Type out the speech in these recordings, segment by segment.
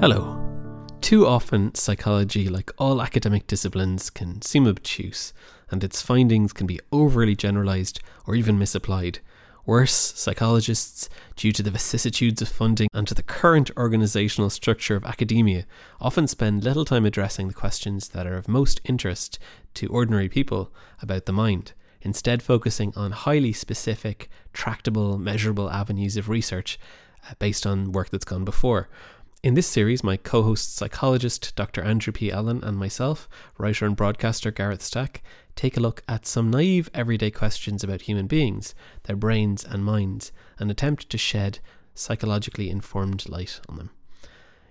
Hello. Too often, psychology, like all academic disciplines, can seem obtuse, and its findings can be overly generalized or even misapplied. Worse, psychologists, due to the vicissitudes of funding and to the current organizational structure of academia, often spend little time addressing the questions that are of most interest to ordinary people about the mind, instead, focusing on highly specific, tractable, measurable avenues of research uh, based on work that's gone before. In this series, my co host psychologist Dr. Andrew P. Allen and myself, writer and broadcaster Gareth Stack, take a look at some naive everyday questions about human beings, their brains and minds, and attempt to shed psychologically informed light on them.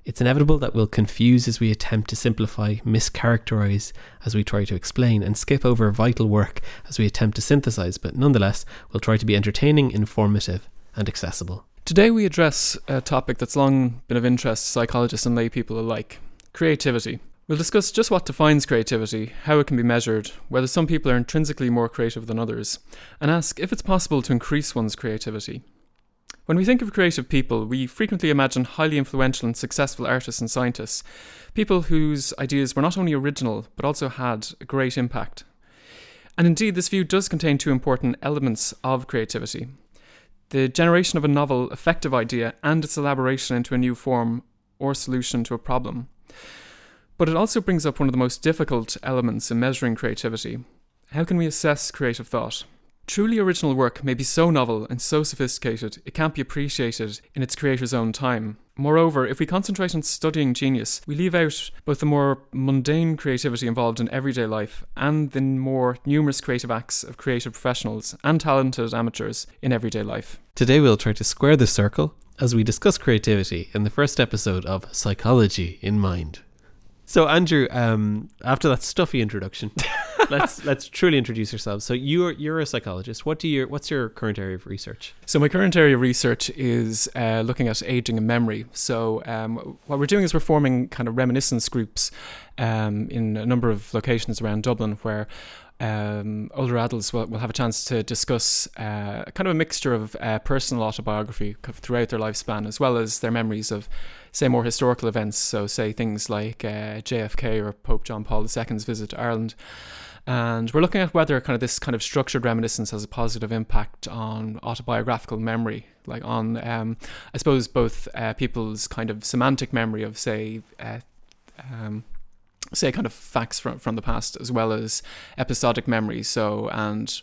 It's inevitable that we'll confuse as we attempt to simplify, mischaracterize as we try to explain, and skip over vital work as we attempt to synthesize, but nonetheless, we'll try to be entertaining, informative, and accessible. Today, we address a topic that's long been of interest to psychologists and lay people alike creativity. We'll discuss just what defines creativity, how it can be measured, whether some people are intrinsically more creative than others, and ask if it's possible to increase one's creativity. When we think of creative people, we frequently imagine highly influential and successful artists and scientists, people whose ideas were not only original, but also had a great impact. And indeed, this view does contain two important elements of creativity the generation of a novel, effective idea and its elaboration into a new form or solution to a problem. But it also brings up one of the most difficult elements in measuring creativity. How can we assess creative thought? Truly original work may be so novel and so sophisticated it can't be appreciated in its creator's own time. Moreover, if we concentrate on studying genius, we leave out both the more mundane creativity involved in everyday life and the more numerous creative acts of creative professionals and talented amateurs in everyday life. Today, we'll try to square the circle as we discuss creativity in the first episode of Psychology in Mind. So, Andrew, um, after that stuffy introduction, let's let's truly introduce yourselves. So, you're you're a psychologist. What do you what's your current area of research? So, my current area of research is uh, looking at aging and memory. So, um, what we're doing is we're forming kind of reminiscence groups um, in a number of locations around Dublin where um, older adults will, will have a chance to discuss uh, kind of a mixture of uh, personal autobiography throughout their lifespan, as well as their memories of, say, more historical events. So, say things like uh, JFK or Pope John Paul II's visit to Ireland. And we're looking at whether kind of this kind of structured reminiscence has a positive impact on autobiographical memory, like on, um, I suppose, both uh, people's kind of semantic memory of, say, uh, um, say kind of facts from from the past as well as episodic memories. So and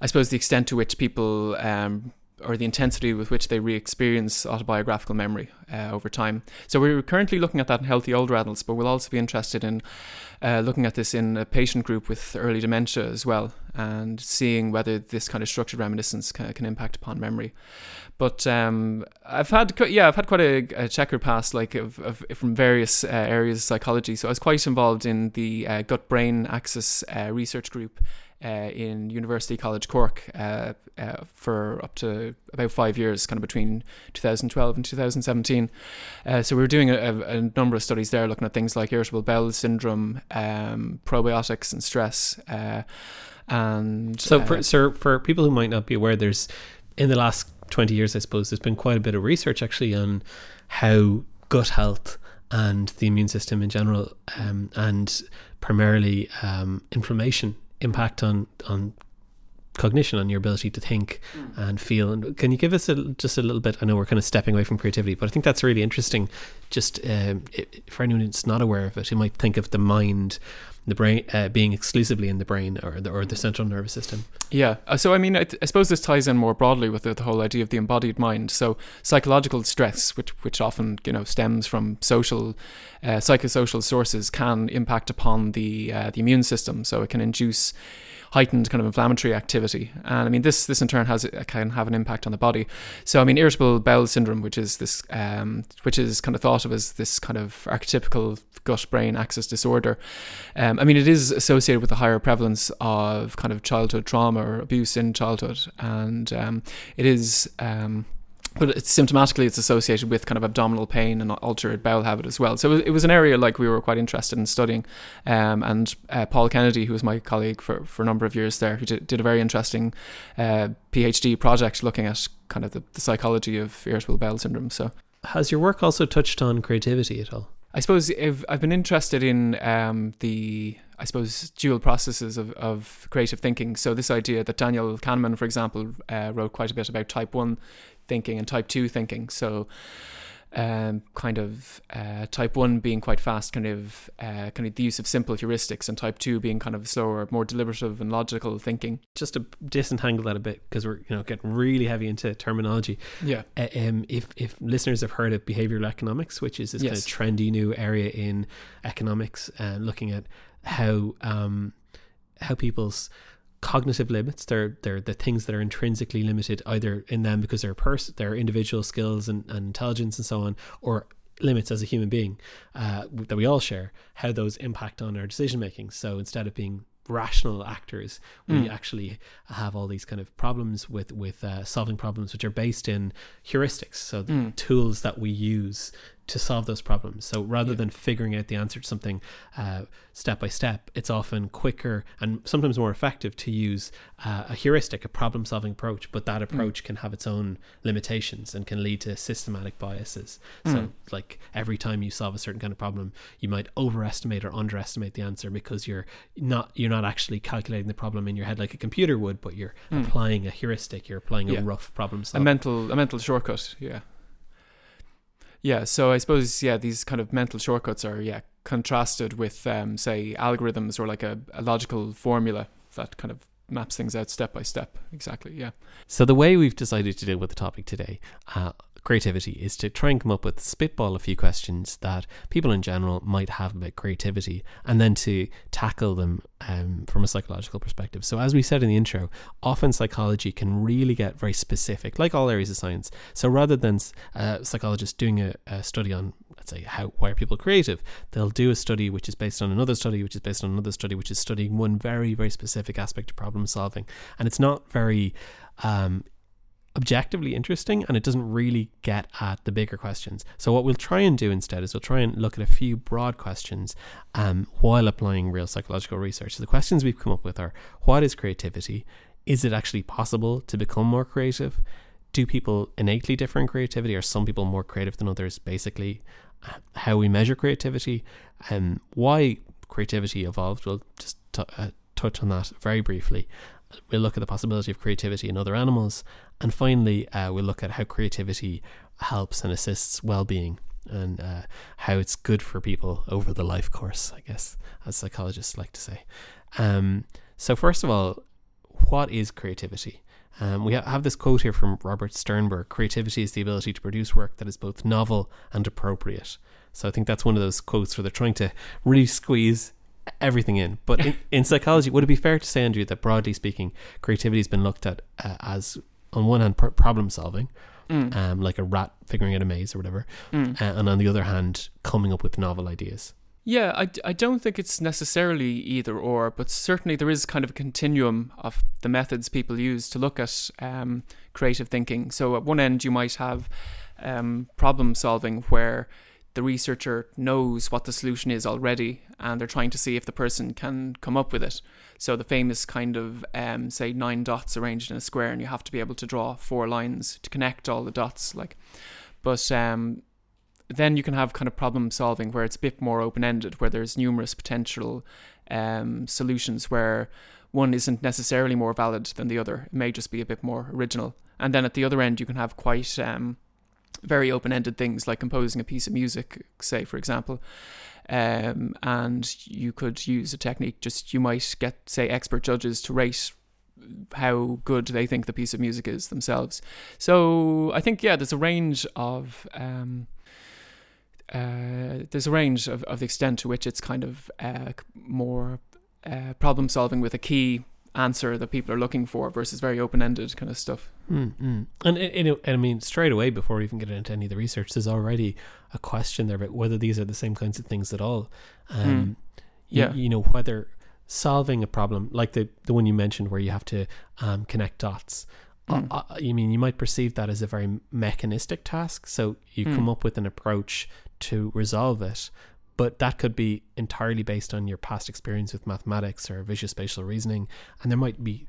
I suppose the extent to which people um, or the intensity with which they re-experience autobiographical memory uh, over time. So we're currently looking at that in healthy older adults, but we'll also be interested in uh, looking at this in a patient group with early dementia as well, and seeing whether this kind of structured reminiscence can, can impact upon memory. But um, I've had yeah I've had quite a, a past like of, of from various uh, areas of psychology. So I was quite involved in the uh, gut brain axis uh, research group. Uh, in University College Cork uh, uh, for up to about five years, kind of between 2012 and 2017. so we were doing a, a, number of studies there, looking at things like irritable bowel syndrome, um, probiotics, and stress. and so, for, so for people who might not be aware, there's in the last 20 years, I suppose, there's been quite a bit of research actually on how gut health and the immune system in general, um, and primarily um, inflammation, impact on on cognition, on your ability to think mm. and feel. And can you give us a, just a little bit? I know we're kind of stepping away from creativity, but I think that's really interesting. Just um, it, for anyone who's not aware of it, who might think of the mind the brain uh, being exclusively in the brain or the, or the central nervous system. Yeah. Uh, so, I mean, I, I suppose this ties in more broadly with the, the, whole idea of the embodied mind. So, psychological stress, which which often you know stems from social, uh, psychosocial sources, can impact upon the uh, the immune system. So, it can induce heightened kind of inflammatory activity. And I mean, this this in turn has can have an impact on the body. So I mean, irritable bowel syndrome, which is this, um, which is kind of thought of as this kind of archetypical gut brain axis disorder. Um, I mean, it is associated with a higher prevalence of kind of childhood trauma or abuse in childhood, and um, it is. Um, but it's symptomatically it's associated with kind of abdominal pain and altered bowel habit as well. So it was an area like we were quite interested in studying. Um, and uh, Paul Kennedy, who was my colleague for, for a number of years there, who did, did a very interesting uh, PhD project looking at kind of the, the psychology of irritable bowel syndrome. So Has your work also touched on creativity at all? I suppose if I've been interested in um, the, I suppose, dual processes of, of creative thinking. So this idea that Daniel Kahneman, for example, uh, wrote quite a bit about type one thinking and type two thinking. So um, kind of uh, type one being quite fast, kind of uh, kind of the use of simple heuristics, and type two being kind of slower, more deliberative and logical thinking. Just to disentangle that a bit, because we're you know getting really heavy into terminology. Yeah. Uh, um, if if listeners have heard of behavioral economics, which is this Yes. kind of trendy new area in economics, uh, looking at how um, how people's cognitive limits they're they're the things that are intrinsically limited either in them because they're pers- their individual skills and, and intelligence and so on or limits as a human being uh, that we all share how those impact on our decision making so instead of being rational actors we Mm. actually have all these kind of problems with with uh, solving problems which are based in heuristics so the Mm. tools that we use to solve those problems so rather Yeah. than figuring out the answer to something uh, step by step it's often quicker and sometimes more effective to use uh, a heuristic a problem solving approach but Mm. that approach can have its own limitations and can lead to systematic biases so Mm. like every time you solve a certain kind of problem you might overestimate or underestimate the answer because you're not you're not actually calculating the problem in your head like a computer would but you're Mm. applying a heuristic you're applying Yeah. a rough problem solving, a mental a mental shortcut yeah yeah so i suppose yeah these kind of mental shortcuts are yeah contrasted with um, say algorithms or like a, a logical formula that kind of maps things out step by step. Exactly yeah. So the way we've decided to deal with the topic today, uh, creativity, is to try and come up with spitball a few questions that people in general might have about creativity, and then to tackle them um, from a psychological perspective. So as we said in the intro, often psychology can really get very specific, like all areas of science. So rather than uh, psychologists doing a, a study on, let's say, how why are people creative, they'll do a study which is based on another study, which is based on another study, which is studying one very very specific aspect of problem solving, and it's not very um, objectively interesting and it doesn't really get at the bigger questions. So, what we'll try and do instead is we'll try and look at a few broad questions um, while applying real psychological research. So, the questions we've come up with are what is creativity? Is it actually possible to become more creative? Do people innately differ in creativity? Are some people more creative than others? Basically, uh, how we measure creativity and why creativity evolved. We'll just t- uh, touch on that very briefly. We'll look at the possibility of creativity in other animals. And finally, uh, we'll look at how creativity helps and assists well being and uh, how it's good for people over the life course, I guess, as psychologists like to say. Um, so, first of all, what is creativity? Um, we have this quote here from Robert Sternberg Creativity is the ability to produce work that is both novel and appropriate. So, I think that's one of those quotes where they're trying to really squeeze everything in. But in, in psychology, would it be fair to say, Andrew, that broadly speaking, creativity has been looked at uh, as, on one hand, pr- problem solving, Mm. um, like a rat figuring out a maze or whatever, Mm. uh, and on the other hand, coming up with novel ideas? Yeah, I, I don't think it's necessarily either or, but certainly there is kind of a continuum of the methods people use to look at um, creative thinking. So at one end, you might have um, problem solving where the researcher knows what the solution is already and they're trying to see if the person can come up with it. So the famous kind of, um, say, nine dots arranged in a square, and you have to be able to draw four lines to connect all the dots. Like, but um, then you can have kind of problem solving where it's a bit more open ended, where there's numerous potential um, solutions where one isn't necessarily more valid than the other. It may just be a bit more original. And then at the other end, you can have quite um, very open ended things like composing a piece of music, say, for example. Um, and you could use a technique, just you might get, say, expert judges to rate how good they think the piece of music is themselves. So I think, yeah, there's a range of. Um, uh, there's a range of, of the extent to which it's kind of uh, more uh, problem solving with a key answer that people are looking for versus very open ended kind of stuff. Mm-hmm. And, it, and I mean, straight away, before we even get into any of the research, there's already a question there about whether these are the same kinds of things at all. Um, you- Yeah. You, know, whether solving a problem, like the, the one you mentioned where you have to um, connect dots, Mm. uh, uh, you mean you might perceive that as a very mechanistic task. So you Mm. come up with an approach to resolve it. But that could be entirely based on your past experience with mathematics or visual spatial reasoning. And there might be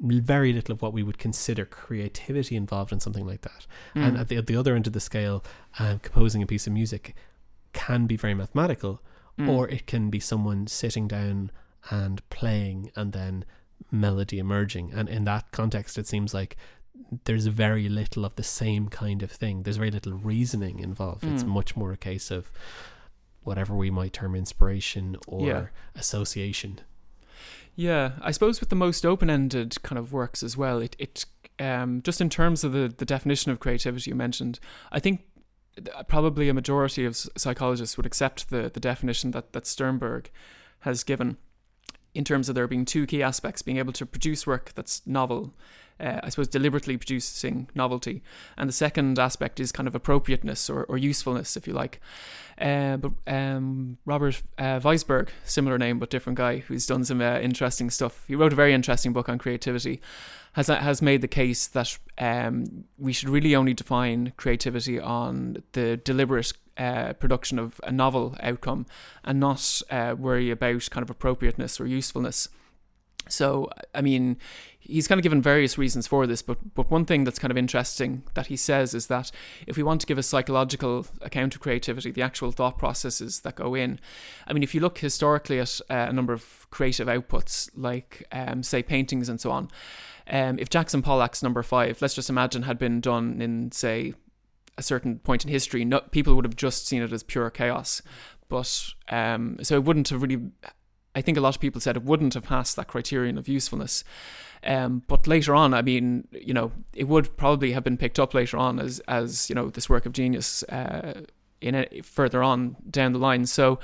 very little of what we would consider creativity involved in something like that. Mm. And at the, at the other end of the scale, um, composing a piece of music can be very mathematical, Mm. or it can be someone sitting down and playing and then melody emerging. And in that context, it seems like there's very little of the same kind of thing. There's very little reasoning involved. It's Mm. much more a case of whatever we might term inspiration or Yeah. association. Yeah, I suppose with the most open-ended kind of works as well, it it um, just in terms of the the definition of creativity you mentioned, I think probably a majority of psychologists would accept the the definition that that Sternberg has given in terms of there being two key aspects being able to produce work that's novel uh, i suppose deliberately producing novelty. And the second aspect is kind of appropriateness or, or usefulness if you like. Uh, but um, robert uh, weisberg similar name but different guy who's done some uh, interesting stuff. He wrote a very interesting book on creativity. Has has made the case that um, we should really only define creativity on the deliberate uh, production of a novel outcome and not uh, worry about kind of appropriateness or usefulness. So, I mean, he's kind of given various reasons for this, but but one thing that's kind of interesting that he says is that if we want to give a psychological account of creativity, the actual thought processes that go in, I mean, if you look historically at uh, a number of creative outputs, like um, say paintings and so on, um, if Jackson Pollock's number five, let's just imagine, had been done in say a certain point in history, no, people would have just seen it as pure chaos. But um, so it wouldn't have really. I think a lot of people said it wouldn't have passed that criterion of usefulness. Um, but later on, I mean, you know, it would probably have been picked up later on as as you know this work of genius uh, in a, further on down the line. So.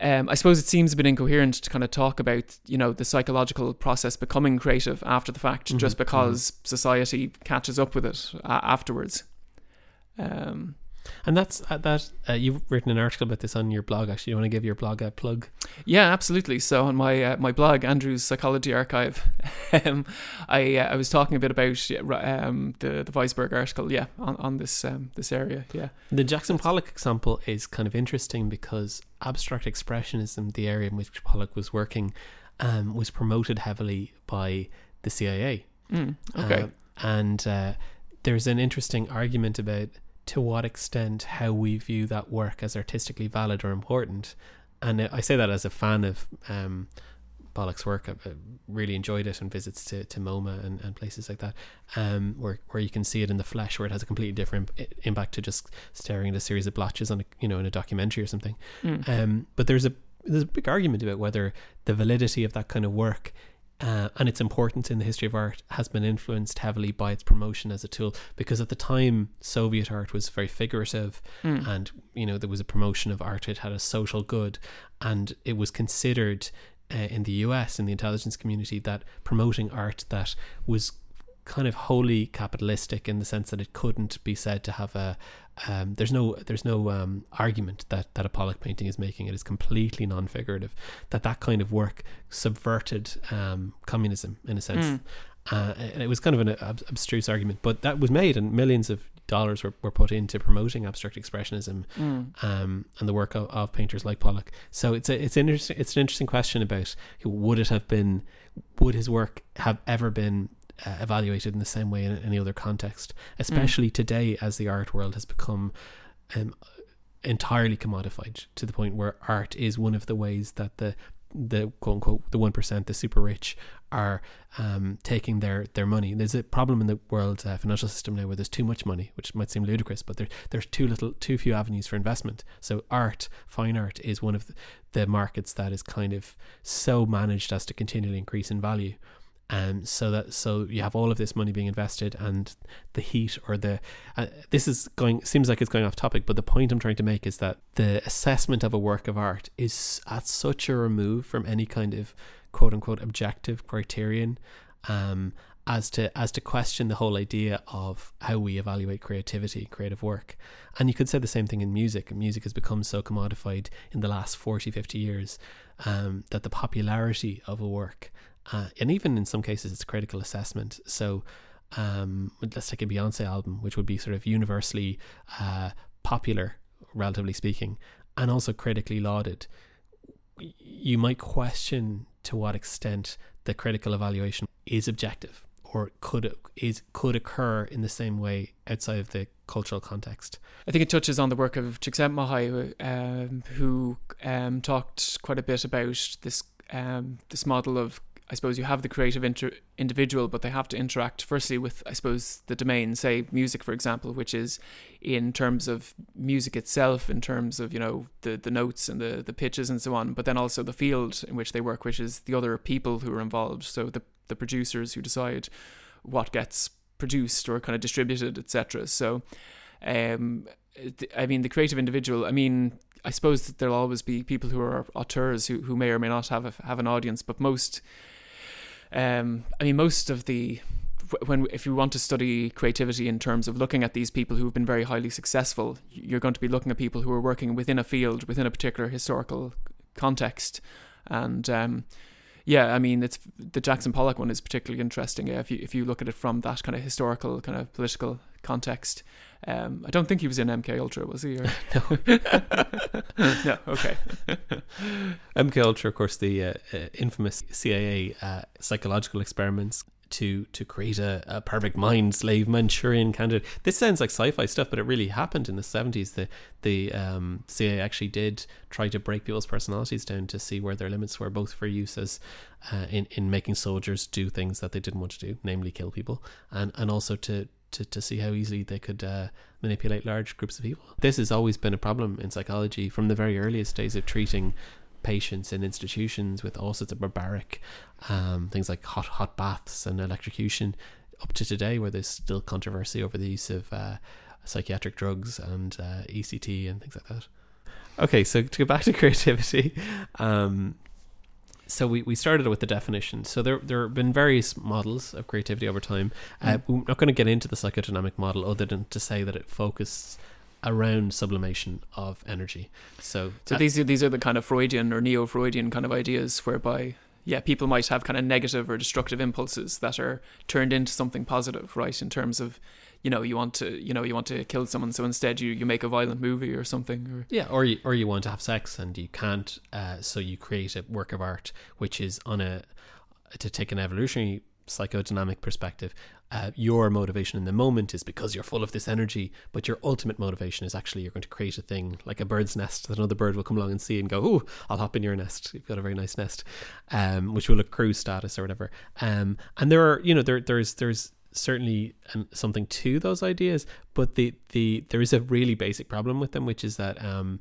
Um, I suppose it seems a bit incoherent to kind of talk about, you know, the psychological process becoming creative after the fact, Mhm, just because society catches up with it uh, afterwards. Um, And that's uh, that. Uh, you've written an article about this on your blog. Actually, you want to give your blog a plug? Yeah, absolutely. So on my uh, my blog, Andrew's Psychology Archive, um, I uh, I was talking a bit about um, the the Weisberg article, yeah, on, on this um, this area, yeah. The Jackson Pollock example is kind of interesting because abstract expressionism, the area in which Pollock was working, um, was promoted heavily by the CIA. Mm, okay. Uh, and uh, there's an interesting argument about to what extent how we view that work as artistically valid or important. And I say that as a fan of um, Pollock's work. I've uh, really enjoyed it and visits to, to MoMA and, and places like that, um, where where you can see it in the flesh, where it has a completely different impact to just staring at a series of blotches on a you know in a documentary or something. Mm. Um, but there's a there's a big argument about whether the validity of that kind of work uh, and its importance in the history of art has been influenced heavily by its promotion as a tool. Because at the time, Soviet art was very figurative, Mm. and you know there was a promotion of art. It had a social good, and it was considered uh, in the U.S. in the intelligence community that promoting art that was kind of wholly capitalistic in the sense that it couldn't be said to have a um, there's no there's no um, argument that that a Pollock painting is making it is completely non-figurative that that kind of work subverted um, communism in a sense Mm. uh, and it was kind of an ab- abstruse argument but that was made and millions of dollars were, were put into promoting abstract expressionism Mm. um, and the work of, of painters like Pollock. So it's a, it's interesting it's an interesting question about would it have been would his work have ever been uh, evaluated in the same way in any other context, especially today as the art world has become um, entirely commodified to the point where art is one of the ways that the the quote unquote the one percent, the super rich, are um, taking their their money. There's a problem in the world uh, financial system now where there's too much money, which might seem ludicrous, but there there's too little, too few avenues for investment. So art, fine art, is one of the, the markets that is kind of so managed as to continually increase in value. Um, so that so you have all of this money being invested, and the heat or the uh, this is going seems like it's going off topic, but the point I'm trying to make is that the assessment of a work of art is at such a remove from any kind of quote unquote objective criterion, um, as to as to question the whole idea of how we evaluate creativity, creative work. And you could say the same thing in music. Music has become so commodified in the last 40, 50 years um, that the popularity of a work uh, and even in some cases it's critical assessment. So um, let's take a Beyonce album, which would be sort of universally uh, popular, relatively speaking, and also critically lauded. You might question to what extent the critical evaluation is objective or could is could occur in the same way outside of the cultural context. I think it touches on the work of Csikszentmihalyi, um, who um, talked quite a bit about this um, this model of I suppose you have the creative inter- individual, but they have to interact firstly with, I suppose, the domain, say music, for example, which is in terms of music itself, in terms of, you know, the, the notes and the, the pitches and so on, but then also the field in which they work, which is the other people who are involved. So the, the producers who decide what gets produced or kind of distributed, etc. So, um, I mean, the creative individual, I mean, I suppose there'll always be people who are auteurs who, who may or may not have a, have an audience, but most um, I mean, most of the when if you want to study creativity in terms of looking at these people who have been very highly successful, you're going to be looking at people who are working within a field, within a particular historical context, and um, yeah, I mean, it's the Jackson Pollock one is particularly interesting. Yeah, if you if you look at it from that kind of historical, kind of political context. Um, I don't think he was in MK Ultra, was he? Or? no. no. Okay. MK Ultra, of course, the uh, uh, infamous CIA uh, psychological experiments to to create a, a perfect mind slave Manchurian candidate. This sounds like sci-fi stuff, but it really happened in the seventies. The the um, CIA actually did try to break people's personalities down to see where their limits were, both for use as uh, in in making soldiers do things that they didn't want to do, namely kill people, and and also to to, to see how easily they could uh, manipulate large groups of people. This has always been a problem in psychology from the very earliest days of treating patients in institutions with all sorts of barbaric um, things like hot hot baths and electrocution up to today where there's still controversy over the use of uh, psychiatric drugs and uh, ECT and things like that. Okay, so to go back to creativity, um, so we, we started with the definition. So there there have been various models of creativity over time. Uh, mm. we're not going to get into the psychodynamic model other than to say that it focuses around sublimation of energy. So, so these are these are the kind of Freudian or neo-Freudian kind of ideas whereby yeah, people might have kind of negative or destructive impulses that are turned into something positive, right? In terms of, you know, you want to, you know, you want to kill someone, so instead you, you make a violent movie or something, or yeah, or you, or you want to have sex and you can't, uh, so you create a work of art which is on a to take an evolutionary psychodynamic perspective, uh, your motivation in the moment is because you're full of this energy, but your ultimate motivation is actually you're going to create a thing like a bird's nest that another bird will come along and see and go, "Oh, I'll hop in your nest. You've got a very nice nest," um, which will accrue status or whatever. Um, and there are, you know, there there's there's certainly um, something to those ideas, but the the there is a really basic problem with them, which is that um,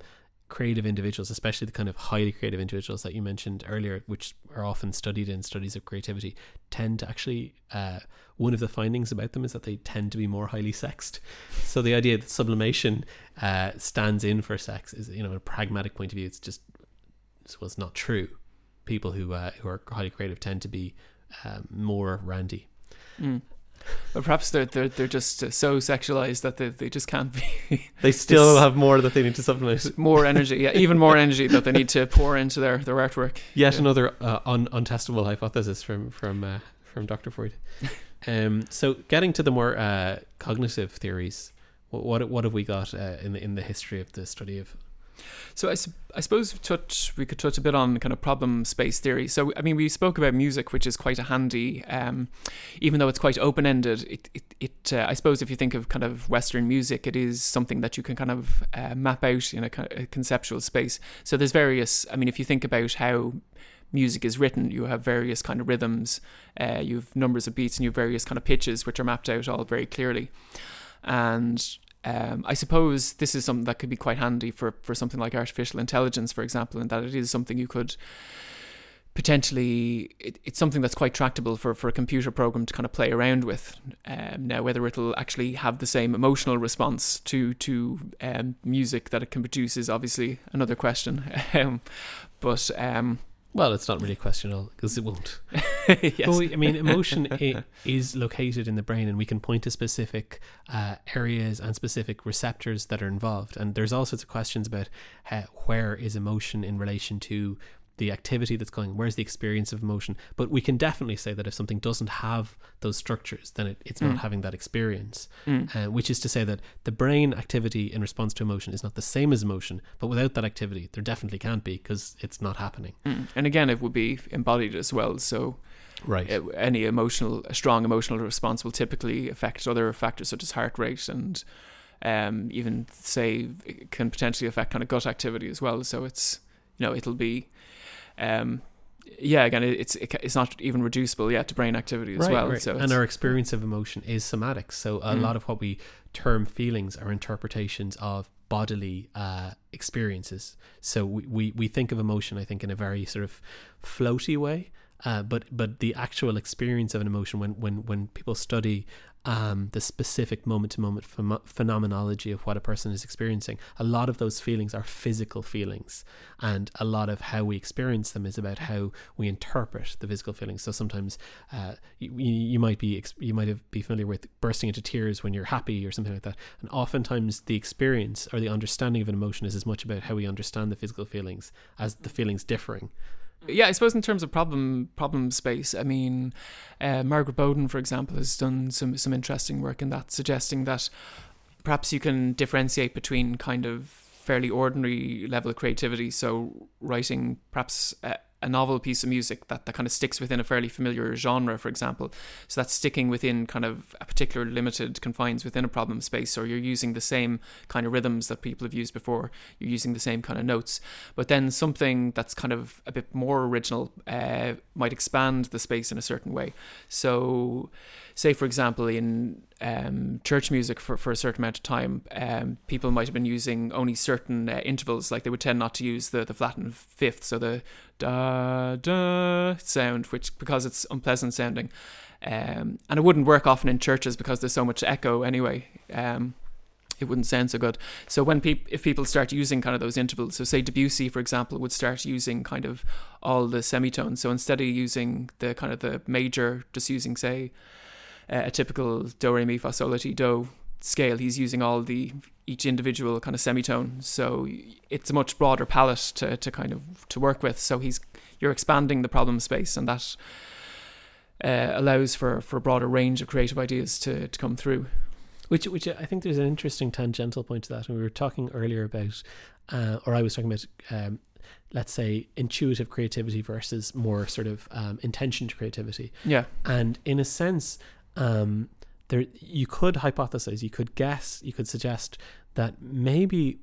creative individuals, especially the kind of highly creative individuals that you mentioned earlier, which are often studied in studies of creativity, tend to actually. Uh, one of the findings about them is that they tend to be more highly sexed. So the idea that sublimation uh, stands in for sex is, you know, a pragmatic point of view, it's just was not true. People who uh, who are highly creative tend to be um, more randy. Mm. But perhaps they're they're they're just so sexualized that they, they just can't be. they still have more that they need to supplement. More energy, yeah, even more energy that they need to pour into their, their artwork. Yet yeah. another uh, un- untestable hypothesis from from uh, from Dr. Freud. um, so getting to the more uh, cognitive theories, what, what what have we got uh, in the in the history of the study of so I, I suppose touch we could touch a bit on kind of problem space theory. So I mean we spoke about music, which is quite a handy, um, even though it's quite open ended. It it, it uh, I suppose if you think of kind of Western music, it is something that you can kind of uh, map out in a, conceptual space. So there's various. I mean, if you think about how music is written. You have various kind of rhythms, uh, you have numbers of beats, and you have various kind of pitches which are mapped out all very clearly. And um, I suppose this is something that could be quite handy for, for something like artificial intelligence, for example, in that it is something you could potentially it, it's something that's quite tractable for, for a computer program to kind of play around with. Um, now, whether it'll actually have the same emotional response to to um, music that it can produce is obviously another question. Um, but um, well, it's not really questionable because it won't. yes. But we, I mean, emotion is located in the brain, and we can point to specific uh, areas and specific receptors that are involved. And there's all sorts of questions about uh, where is emotion in relation to the activity that's going where's the experience of emotion but we can definitely say that if something doesn't have those structures then it, it's mm. not having that experience mm. uh, which is to say that the brain activity in response to emotion is not the same as emotion but without that activity there definitely can't be because it's not happening mm. and again it would be embodied as well so Right. uh, any emotional, a strong emotional response will typically affect other factors such as heart rate and um, even say it can potentially affect kind of gut activity as well. So it's you know it'll be um, yeah again it- it's it, it's not even reducible yet to brain activity as right, well. right. So and our experience of emotion is somatic. So a Mm. lot of what we term feelings are interpretations of bodily uh, experiences. So we, we, we think of emotion, I think, in a very sort of floaty way. Uh, but but the actual experience of an emotion when when when people study um, the specific moment to moment phenomenology of what a person is experiencing, a lot of those feelings are physical feelings, and a lot of how we experience them is about how we interpret the physical feelings. So sometimes uh, you, you might be you might have be familiar with bursting into tears when you're happy or something like that, and oftentimes the experience or the understanding of an emotion is as much about how we understand the physical feelings as the feelings differing. Yeah, I suppose in terms of problem problem space, I mean, uh, Margaret Boden, for example, has done some some interesting work in that, suggesting that perhaps you can differentiate between kind of fairly ordinary level of creativity, so writing perhaps a, a novel piece of music that, that kind of sticks within a fairly familiar genre, for example. So that's sticking within kind of a particular limited confines within a problem space, or you're using the same kind of rhythms that people have used before, you're using the same kind of notes. But then something that's kind of a bit more original uh, might expand the space in a certain way. So, say for example, in um, church music for, for a certain amount of time, um, people might have been using only certain uh, intervals, like they would tend not to use the, the flattened fifth, so the da da sound, which because it's unpleasant sounding. Um, and it wouldn't work often in churches because there's so much echo anyway. Um, it wouldn't sound so good. So when peop- if people start using kind of those intervals, so say Debussy, for example, would start using kind of all the semitones. So instead of using the kind of the major, just using say uh, a typical do re mi fa sol la ti do scale, he's using all the each individual kind of semitone. So it's a much broader palette to, to kind of to work with. So he's you're expanding the problem space, and that uh, allows for for a broader range of creative ideas to to come through. Which, which I think there's an interesting tangential point to that. And we were talking earlier about, uh, or I was talking about, um, let's say, intuitive creativity versus more sort of um, intentioned creativity. Yeah. And in a sense, um, there you could hypothesize, you could guess, you could suggest that maybe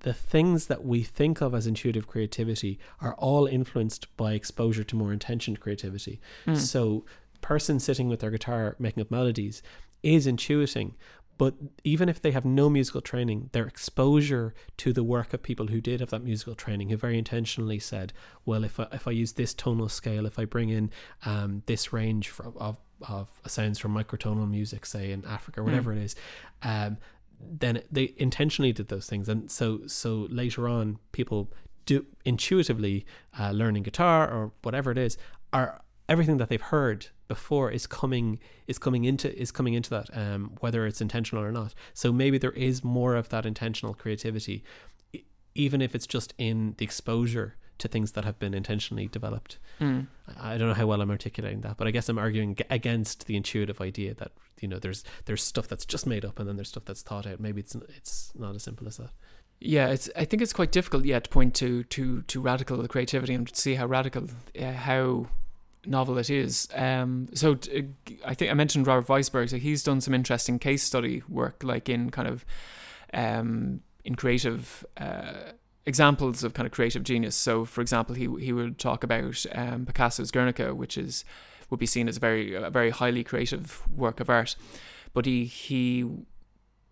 the things that we think of as intuitive creativity are all influenced by exposure to more intentioned creativity. Mm. So, person sitting with their guitar making up melodies is intuiting, but even if they have no musical training, their exposure to the work of people who did have that musical training, who very intentionally said, "Well, if I, if I use this tonal scale, if I bring in um, this range from, of of sounds from microtonal music, say in Africa, or whatever it is," um, then they intentionally did those things, and so so later on, people do intuitively uh, learning guitar or whatever it is are everything that they've heard before is coming is coming into is coming into that um, whether it's intentional or not. So maybe there is more of that intentional creativity even if it's just in the exposure to things that have been intentionally developed Mm. I don't know how well I'm articulating that but I guess I'm arguing against the intuitive idea that you know there's there's stuff that's just made up and then there's stuff that's thought out maybe it's it's not as simple as that Yeah, it's. I think it's quite difficult yet to point to to to radical creativity and to see how radical, uh, how novel it is. Um, so t- uh, I think I mentioned Robert Weisberg. So he's done some interesting case study work, like in kind of, um, in creative. Uh, examples of kind of creative genius. So for example he he would talk about um, Picasso's Guernica which is would be seen as a very a very highly creative work of art. But he he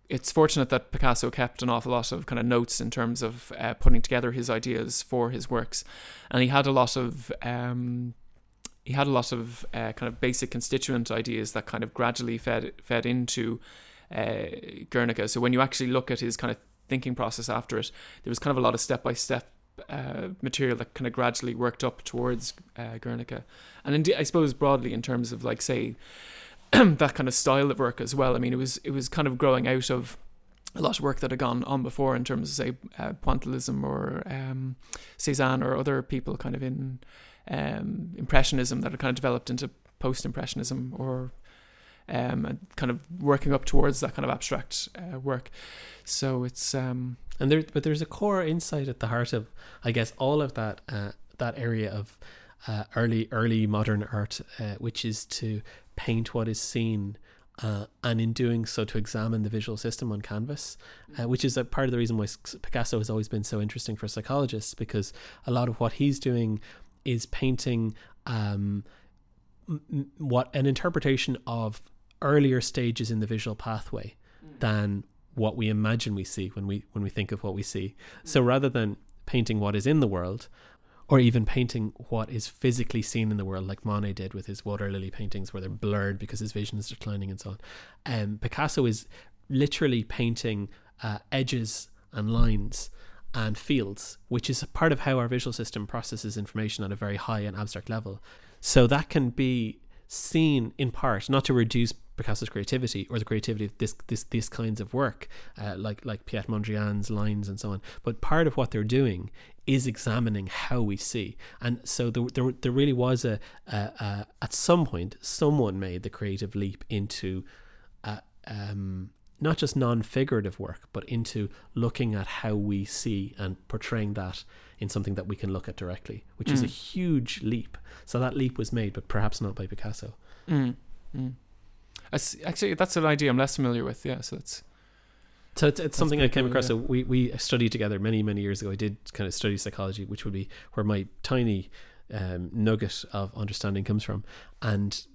it's fortunate that Picasso kept an awful lot of kind of notes in terms of uh, putting together his ideas for his works, and he had a lot of um, he had a lot of uh, kind of basic constituent ideas that kind of gradually fed fed into uh, Guernica. So when you actually look at his kind of thinking process after it, there was kind of a lot of step by step material that kind of gradually worked up towards uh, Guernica, and indeed, I suppose broadly in terms of like say that kind of style of work as well. I mean, it was it was kind of growing out of a lot of work that had gone on before in terms of say uh, pointillism or um, Cézanne or other people kind of in um, impressionism that had kind of developed into post impressionism or um, and kind of working up towards that kind of abstract uh, work. So it's um, and there but there's a core insight at the heart of I guess all of that uh, that area of uh, early early modern art, uh, which is to paint what is seen. Uh, and in doing so, to examine the visual system on canvas, uh, which is a part of the reason why Picasso has always been so interesting for psychologists, because a lot of what he's doing is painting um, m- what an interpretation of earlier stages in the visual pathway mm. than what we imagine we see when we when we think of what we see. So rather than painting what is in the world, or even painting what is physically seen in the world, like Monet did with his water lily paintings, where they're blurred because his vision is declining and so on. Um, Picasso is literally painting uh, edges and lines and fields, which is part of how our visual system processes information at a very high and abstract level. So that can be seen in part not to reduce Picasso's creativity or the creativity of this this these kinds of work, uh, like like Piet Mondrian's lines and so on. But part of what they're doing is examining how we see, and so there there, there really was a, a, a at some point someone made the creative leap into. Uh, um, not just non-figurative work, but into looking at how we see and portraying that in something that we can look at directly, which mm. is a mm. huge leap. So that leap was made, but perhaps not by Picasso. Mm. Mm actually, that's an idea I'm less familiar with. Yeah, so it's so it's, it's something I came cool, across. Yeah. So we we studied together many many years ago. I did kind of study psychology, which would be where my tiny um, nugget of understanding comes from, and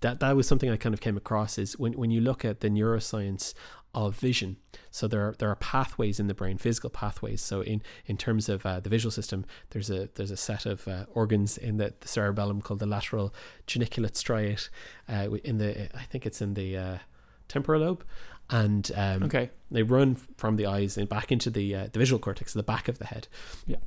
that that was something I kind of came across. Is when when you look at the neuroscience of vision. So there are there are pathways in the brain, physical pathways. So in in terms of uh, the visual system, there's a there's a set of uh, organs in the, the, cerebellum called the lateral geniculate striate. Uh, in the I think it's in the uh, temporal lobe, and um, okay, they run from the eyes and back into the uh, the visual cortex, the back of the head. Yeah,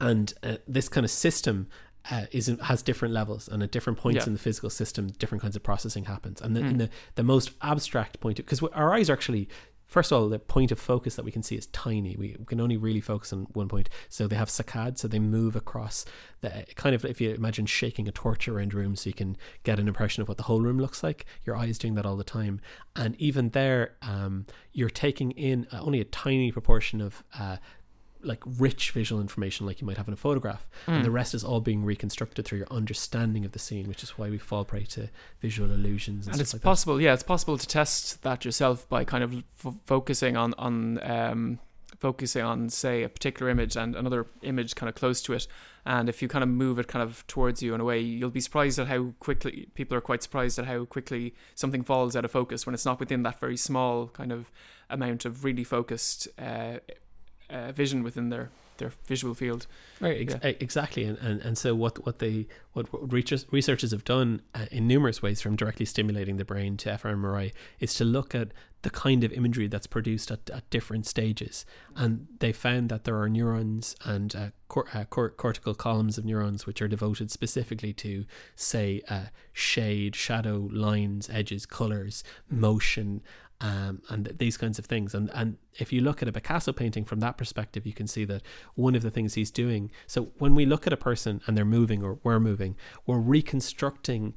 and uh, this kind of system uh, is has different levels and at different points yeah. in the physical system different kinds of processing happens and the, mm. in the, the most abstract point because our eyes are actually first of all the point of focus that we can see is tiny we, we can only really focus on one point so they have saccades so they move across the kind of if you imagine shaking a torch around room so you can get an impression of what the whole room looks like your eyes doing that all the time and even there um, you're taking in uh, only a tiny proportion of uh, like rich visual information like you might have in a photograph mm. and the rest is all being reconstructed through your understanding of the scene which is why we fall prey to visual illusions and, and it's like possible that. yeah it's possible to test that yourself by kind of f- focusing on on um, focusing on say a particular image and another image kind of close to it and if you kind of move it kind of towards you in a way you'll be surprised at how quickly people are quite surprised at how quickly something falls out of focus when it's not within that very small kind of amount of really focused uh, uh, vision within their their visual field. Right, ex- yeah. exactly, and, and and so what what they what, researchers have done uh, in numerous ways, from directly stimulating the brain to fMRI, is to look at the kind of imagery that's produced at, at different stages, and they found that there are neurons and uh, cor- uh, cor- cortical columns of neurons which are devoted specifically to, say, uh, shade, shadow, lines, edges, colors, motion, um, and these kinds of things. And and if you look at a Picasso painting from that perspective, you can see that one of the things he's doing. So when we look at a person and they're moving or we're moving, we're reconstructing.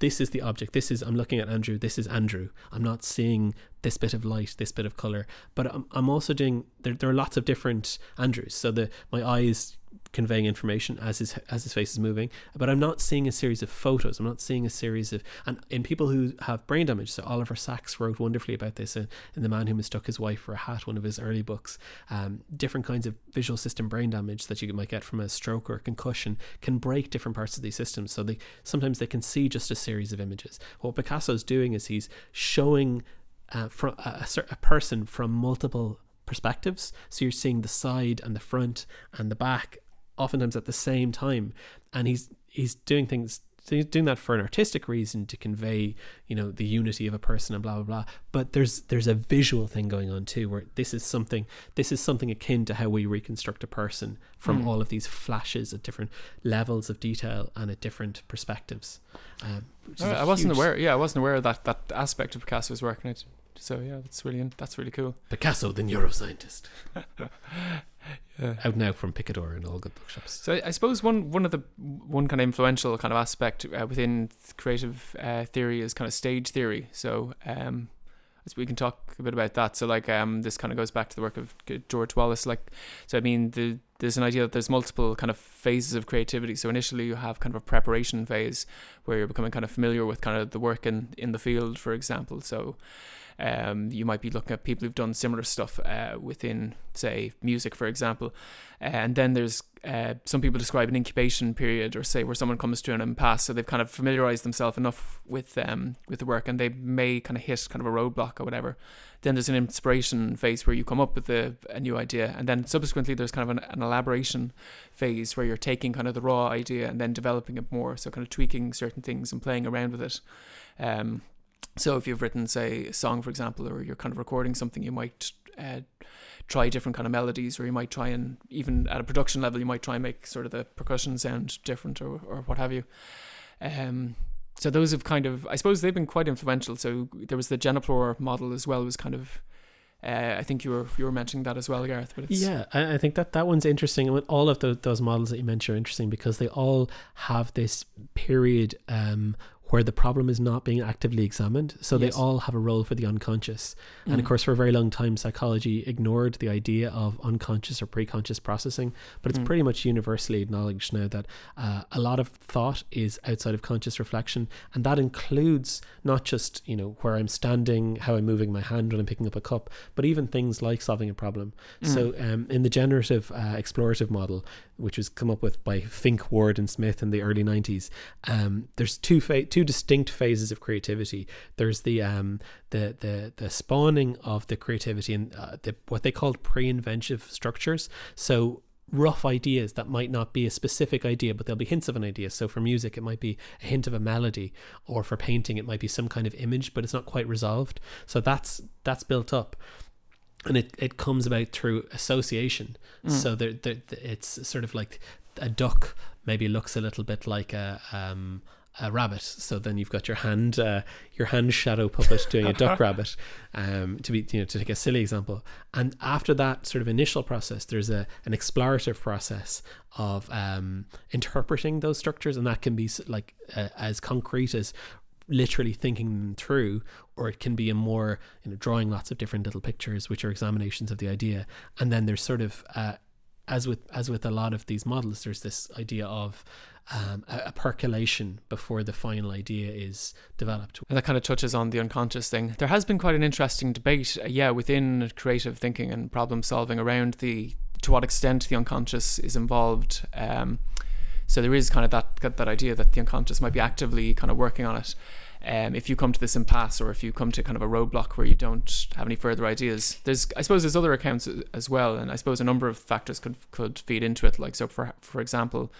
This is the object. This is I'm looking at Andrew. This is Andrew. I'm not seeing this bit of light, this bit of color, but I'm, I'm also doing. There, there are lots of different Andrews. So the my eyes conveying information as his as his face is moving. But I'm not seeing a series of photos. I'm not seeing a series of and in people who have brain damage. So Oliver Sacks wrote wonderfully about this in, in the Man Who Mistook His Wife for a Hat, one of his early books. Um, different kinds of visual system brain damage that you might get from a stroke or a concussion can break different parts of these systems. So they sometimes they can see just a series of images. What Picasso's doing is he's showing uh, from a, a person from multiple perspectives. So you're seeing the side and the front and the back oftentimes at the same time, and he's he's doing things he's doing that for an artistic reason to convey you know the unity of a person and blah blah blah. But there's there's a visual thing going on too where this is something this is something akin to how we reconstruct a person from mm. all of these flashes at different levels of detail and at different perspectives um, I wasn't aware yeah I wasn't aware of that that aspect of Picasso's work and so yeah that's really that's really cool. Picasso the neuroscientist Yeah. Out now from Picador and all good bookshops. So I, suppose one one of the one kind of influential kind of aspect uh, within creative uh, theory is kind of stage theory. So um, we can talk a bit about that. So like um, this kind of goes back to the work of George Wallas. Like so, I mean the there's an idea that there's multiple kind of phases of creativity. So initially you have kind of a preparation phase where you're becoming kind of familiar with kind of the work in in the field, for example. So um, you might be looking at people who've done similar stuff uh, within, say, music, for example. And then there's uh, some people describe an incubation period, or say where someone comes to an impasse, so they've kind of familiarized themselves enough with um, with the work, and they may kind of hit kind of a roadblock or whatever. Then there's an inspiration phase where you come up with a, a new idea, and then subsequently there's kind of an, an elaboration phase where you're taking kind of the raw idea and then developing it more, so kind of tweaking certain things and playing around with it. Um, so if you've written, say, a song, for example, or you're kind of recording something, you might uh, try different kind of melodies, or you might try and even at a production level, you might try and make sort of the percussion sound different, or or what have you. Um, so those have kind of, I suppose, they've been quite influential. So there was the Geneplore model as well, was kind of. Uh, I think you were you were mentioning that as well, Gareth. But yeah, I, I think that that one's interesting, all of the, those models that you mentioned are interesting because they all have this period um, where the problem is not being actively examined. So yes. they all have a role for the unconscious. Mm. And of mm. course, for a very long time, psychology ignored the idea of unconscious or preconscious processing. But it's mm. pretty much universally acknowledged now that uh, a lot of thought is outside of conscious reflection. And that includes not just, you know, where I'm standing, how I'm moving my hand when I'm picking up a cup, but even things like solving a problem. Mm. So um, in the generative uh, explorative model, which was come up with by Finke, Ward, and Smith in the early 90s, um, there's two, fa- two distinct phases of creativity. There's the um, the the the spawning of the creativity and uh, the, what they called pre-inventive structures. So rough ideas that might not be a specific idea, but there'll be hints of an idea. So for music, it might be a hint of a melody, or for painting, it might be some kind of image, but it's not quite resolved. So that's that's built up. And it, it comes about through association. Mm. So there, there, it's sort of like a duck maybe looks a little bit like a um, a rabbit. So then you've got your hand, uh, your hand shadow puppet doing a duck rabbit. Um, to be, you know, to take a silly example. And after that sort of initial process, there's a an explorative process of um, interpreting those structures, and that can be like uh, as concrete as literally thinking them through, or it can be a more, you know, drawing lots of different little pictures, which are examinations of the idea. And then there's sort of uh, as with as with a lot of these models, there's this idea of um, a, a, percolation before the final idea is developed. And that kind of touches on the unconscious thing. There has been quite an interesting debate, uh, yeah, within creative thinking and problem solving around the to what extent the unconscious is involved. Um, so there is kind of that that idea that the unconscious might be actively kind of working on it. Um, if you come to this impasse or if you come to kind of a roadblock where you don't have any further ideas, there's I suppose there's other accounts as well, and I suppose a number of factors could could feed into it. Like so, for for example,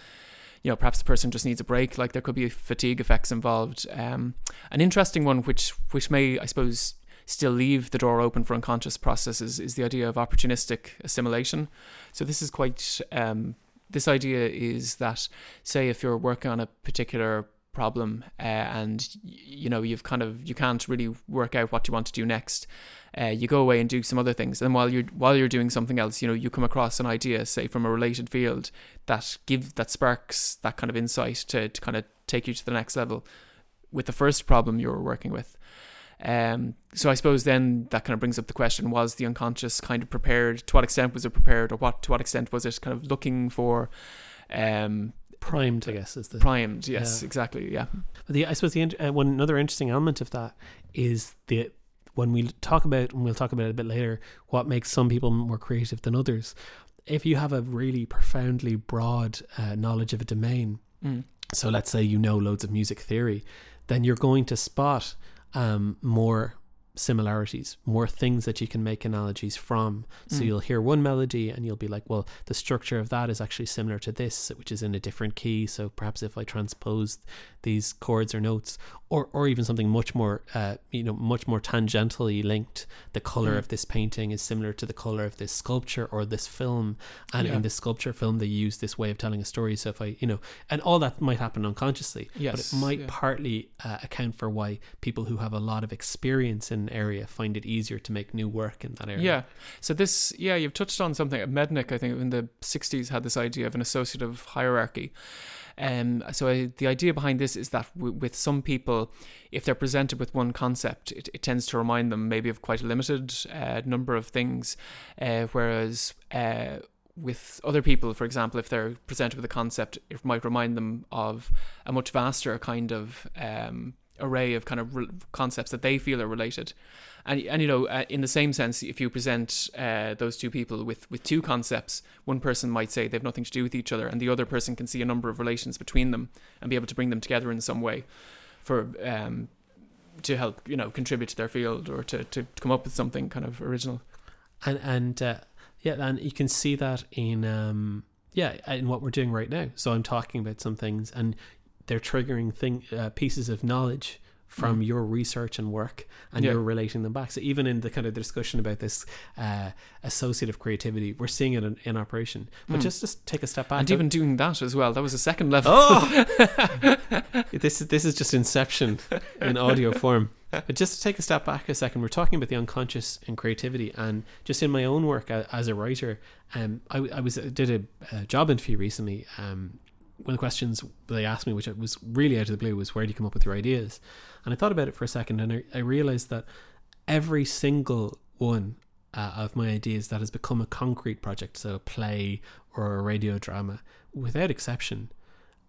you know perhaps the person just needs a break like there could be fatigue effects involved um, an interesting one which which may i suppose still leave the door open for unconscious processes is the idea of opportunistic assimilation so this is quite um, this idea is that say if you're working on a particular problem uh, and you know you've kind of you can't really work out what you want to do next uh, you go away and do some other things and while you're while you're doing something else you know you come across an idea say from a related field that give that sparks that kind of insight to, to kind of take you to the next level with the first problem you were working with um, so I suppose then that kind of brings up the question: Was the unconscious kind of prepared? To what extent was it prepared, or what to what extent was it kind of looking for um, primed, I guess, is the primed. Yes, yeah. exactly. Yeah. But the I suppose the uh, one another interesting element of that is the when we talk about and we'll talk about it a bit later what makes some people more creative than others. If you have a really profoundly broad uh, knowledge of a domain, mm. so let's say you know loads of music theory, then you're going to spot um, more similarities, more things that you can make analogies from. So mm. you'll hear one melody and you'll be like, well, the structure of that is actually similar to this, which is in a different key. So perhaps if I transpose these chords or notes, or or even something much more, uh, you know, much more tangentially linked, the color mm. of this painting is similar to the color of this sculpture or this film. And yeah. in this sculpture film, they use this way of telling a story. So if I, you know, and all that might happen unconsciously, yes, but it might yeah. partly uh, account for why people who have a lot of experience in area find it easier to make new work in that area. Yeah. So this, yeah, you've touched on something. Mednick, I think, in the '60s had this idea of an associative hierarchy. Um, so I, the idea behind this is that w- with some people, if they're presented with one concept, it, it tends to remind them maybe of quite a limited uh, number of things, uh, whereas uh, with other people, for example, if they're presented with a concept, it might remind them of a much vaster kind of um, array of kind of re- concepts that they feel are related. And, and you know, uh, in the same sense, if you present uh, those two people with, with two concepts, one person might say they've nothing to do with each other, and the other person can see a number of relations between them and be able to bring them together in some way for um, to help you know contribute to their field or to, to come up with something kind of original. And and uh, yeah, and you can see that in um, yeah in what we're doing right now. So I'm talking about some things, and they're triggering thing uh, pieces of knowledge from mm. your research and work and yeah. you're relating them back. So even in the kind of discussion about this uh, associative creativity we're seeing it in, in operation. But mm. just just take a step back. And even doing that as well that was a second level. Oh! This is this is just inception in audio form. But just to take a step back a second. We're talking about the unconscious and creativity and just in my own work as a writer um, I, I was did a, a job interview recently um, one of the questions they asked me, which was really out of the blue, was where do you come up with your ideas? And I thought about it for a second, and I, I realized that every single one uh, of my ideas that has become a concrete project, so a play or a radio drama, without exception,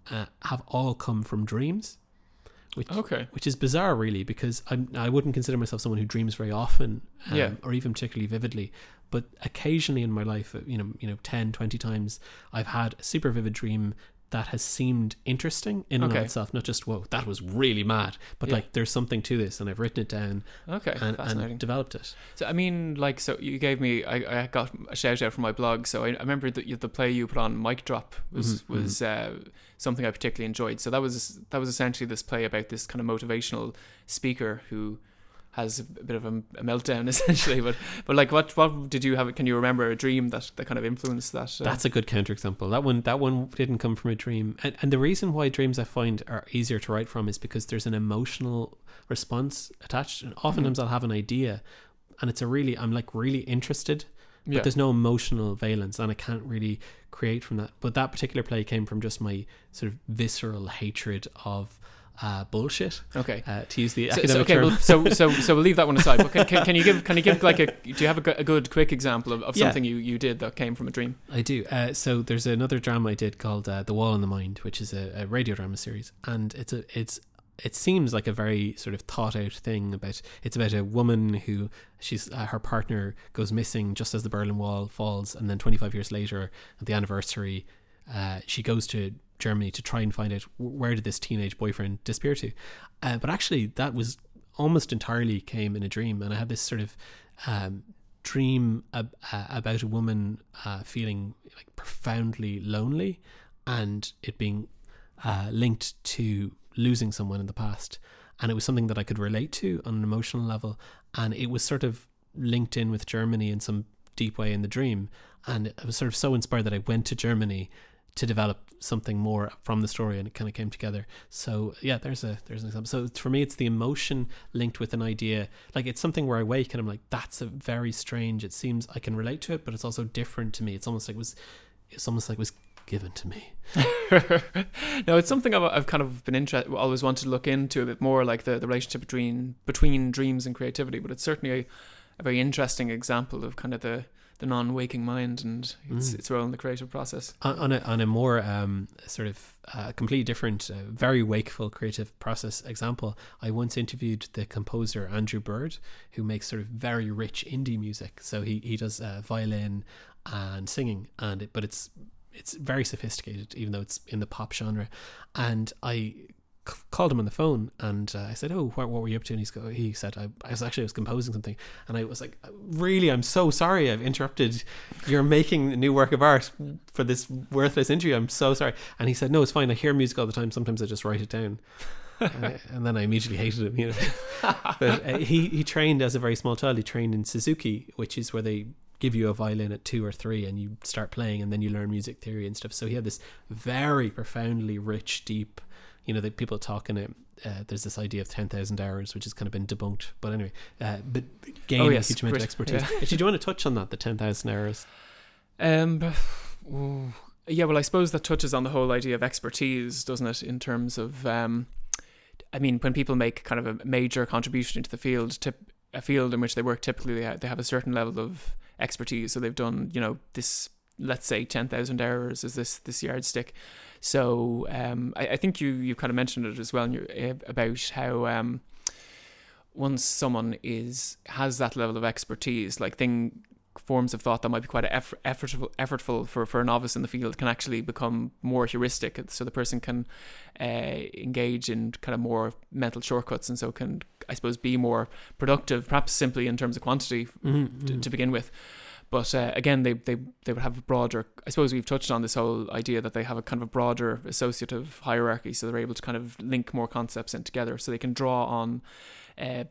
uh, have all come from dreams. Which, okay. which is bizarre, really, because I'm, I wouldn't consider myself someone who dreams very often, um, yeah. or even particularly vividly. But occasionally in my life, you know, you know, 10, 20 times, I've had a super vivid dream that has seemed interesting in okay. and of itself. Not just whoa, that was really mad, but yeah. like there's something to this, and I've written it down. Okay, and, and developed it. So I mean, like, so you gave me, I, I got a shout out from my blog. So I, I remember the, the play you put on, Mic Drop, was mm-hmm, was mm-hmm. Uh, something I particularly enjoyed. So that was that was essentially this play about this kind of motivational speaker who has a bit of a, a, meltdown essentially. But but like, what what did you have? Can you remember a dream that, that kind of influenced that? Uh? That's a good counterexample. That one that one didn't come from a dream, and and the reason why dreams I find are easier to write from is because there's an emotional response attached, and oftentimes mm-hmm. I'll have an idea, and it's a really I'm like really interested. But yeah. there's no emotional valence, and I can't really create from that. But that particular play came from just my sort of visceral hatred of uh, bullshit. Okay. Uh, to use the so, academic so, okay. Well, so so so we'll leave that one aside. But can, can, can, you give can you give like a do you have a, a good quick example of, of yeah. something you, you did that came from a dream? I do. Uh, so there's another drama I did called uh, The Wall in the Mind, which is a, a radio drama series, and it's a it's it seems like a very sort of thought out thing about it's about a woman who she's uh, her partner goes missing just as the Berlin Wall falls and then 25 years later at the anniversary uh, she goes to Germany to try and find out where did this teenage boyfriend disappear to. Uh, but actually, that was almost entirely came in a dream, and I had this sort of um, dream ab- uh, about a woman uh, feeling like profoundly lonely, and it being uh, linked to losing someone in the past. And it was something that I could relate to on an emotional level, and it was sort of linked in with Germany in some deep way in the dream. And I was sort of so inspired that I went to Germany to develop something more from the story and it kind of came together. So yeah there's a there's an example. So for me it's the emotion linked with an idea. Like it's something where i wake and i'm like that's a very strange it seems i can relate to it but it's also different to me. It's almost like it was it's almost like it was given to me. No it's something I've, I've, kind of been interested always wanted to look into a bit more like the, the relationship between between dreams and creativity but it's certainly a, a very interesting example of kind of the the non-waking mind and its, mm. its role in the creative process. On, a, on a more um, sort of uh, completely different, uh, very wakeful creative process example, I once interviewed the composer Andrew Bird, who makes sort of very rich indie music. So he he does uh, violin and singing, and it, but it's it's very sophisticated, even though it's in the pop genre. And I called him on the phone and uh, I said, "Oh, what, what, were you up to?" And he's go, he said, I, "I was actually I was composing something," and I was like, "Really? I'm so sorry. I've interrupted. You're making a new work of art for this worthless interview. I'm so sorry." And he said, "No, it's fine. I hear music all the time. Sometimes I just write it down." and, I, and, then I immediately hated him, you know. but uh, he he trained as a very small child. He trained in Suzuki, which is where they give you a violin at two or three and you start playing and then you learn music theory and stuff. So he had this very profoundly rich, deep you know, the people talking it. Uh, there's this idea of 10,000 hours, which has kind of been debunked. But anyway, uh, but gaining oh, yes, a huge amount of expertise. Yeah. Actually, do you want to touch on that, the 10,000 hours? Um, yeah, well, I suppose that touches on the whole idea of expertise, doesn't it? In terms of, um, I mean, when people make kind of a major contribution into the field, tip, a field in which they work, typically they have, they have a certain level of expertise. So they've done, you know, this let's say ten thousand hours is this this yardstick. So um, I, I, think you you kind of mentioned it as well your, uh, about how um, once someone is has that level of expertise, like thing forms of thought that might be quite effort, effortful, effortful for, for a novice in the field can actually become more heuristic. So the person can uh, engage in kind of more mental shortcuts and so can, I suppose, be more productive, perhaps simply in terms of quantity mm-hmm. to, to begin with. But uh, again, they, they they would have a broader. I suppose we've touched on this whole idea that they have a kind of a broader associative hierarchy, so they're able to kind of link more concepts in together, so they can draw on uh,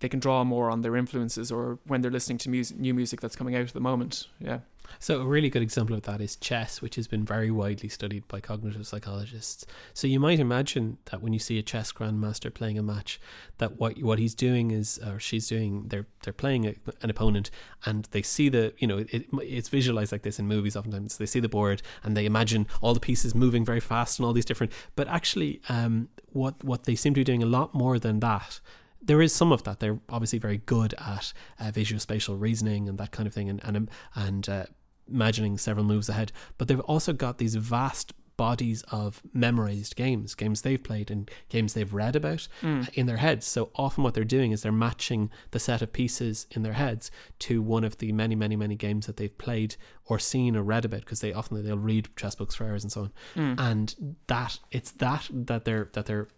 they can draw more on their influences or when they're listening to music, new music that's coming out at the moment. Yeah. So a really good example of that is chess, which has been very widely studied by cognitive psychologists. So you might imagine that when you see a chess grandmaster playing a match, that what what he's doing is or she's doing they're they're playing a, an opponent and they see the you know it, it's visualized like this in movies oftentimes they see the board and they imagine all the pieces moving very fast and all these different but actually um, what what they seem to be doing a lot more than that there is some of that. They're obviously very good at uh, visual spatial reasoning and that kind of thing, and and um, and uh, imagining several moves ahead. But they've also got these vast bodies of memorized games, games they've played and games they've read about mm. in their heads. So often what they're doing is they're matching the set of pieces in their heads to one of the many, many, many games that they've played or seen or read about because they often they'll read chess books for hours and so on. Mm. And that it's that that they're that they're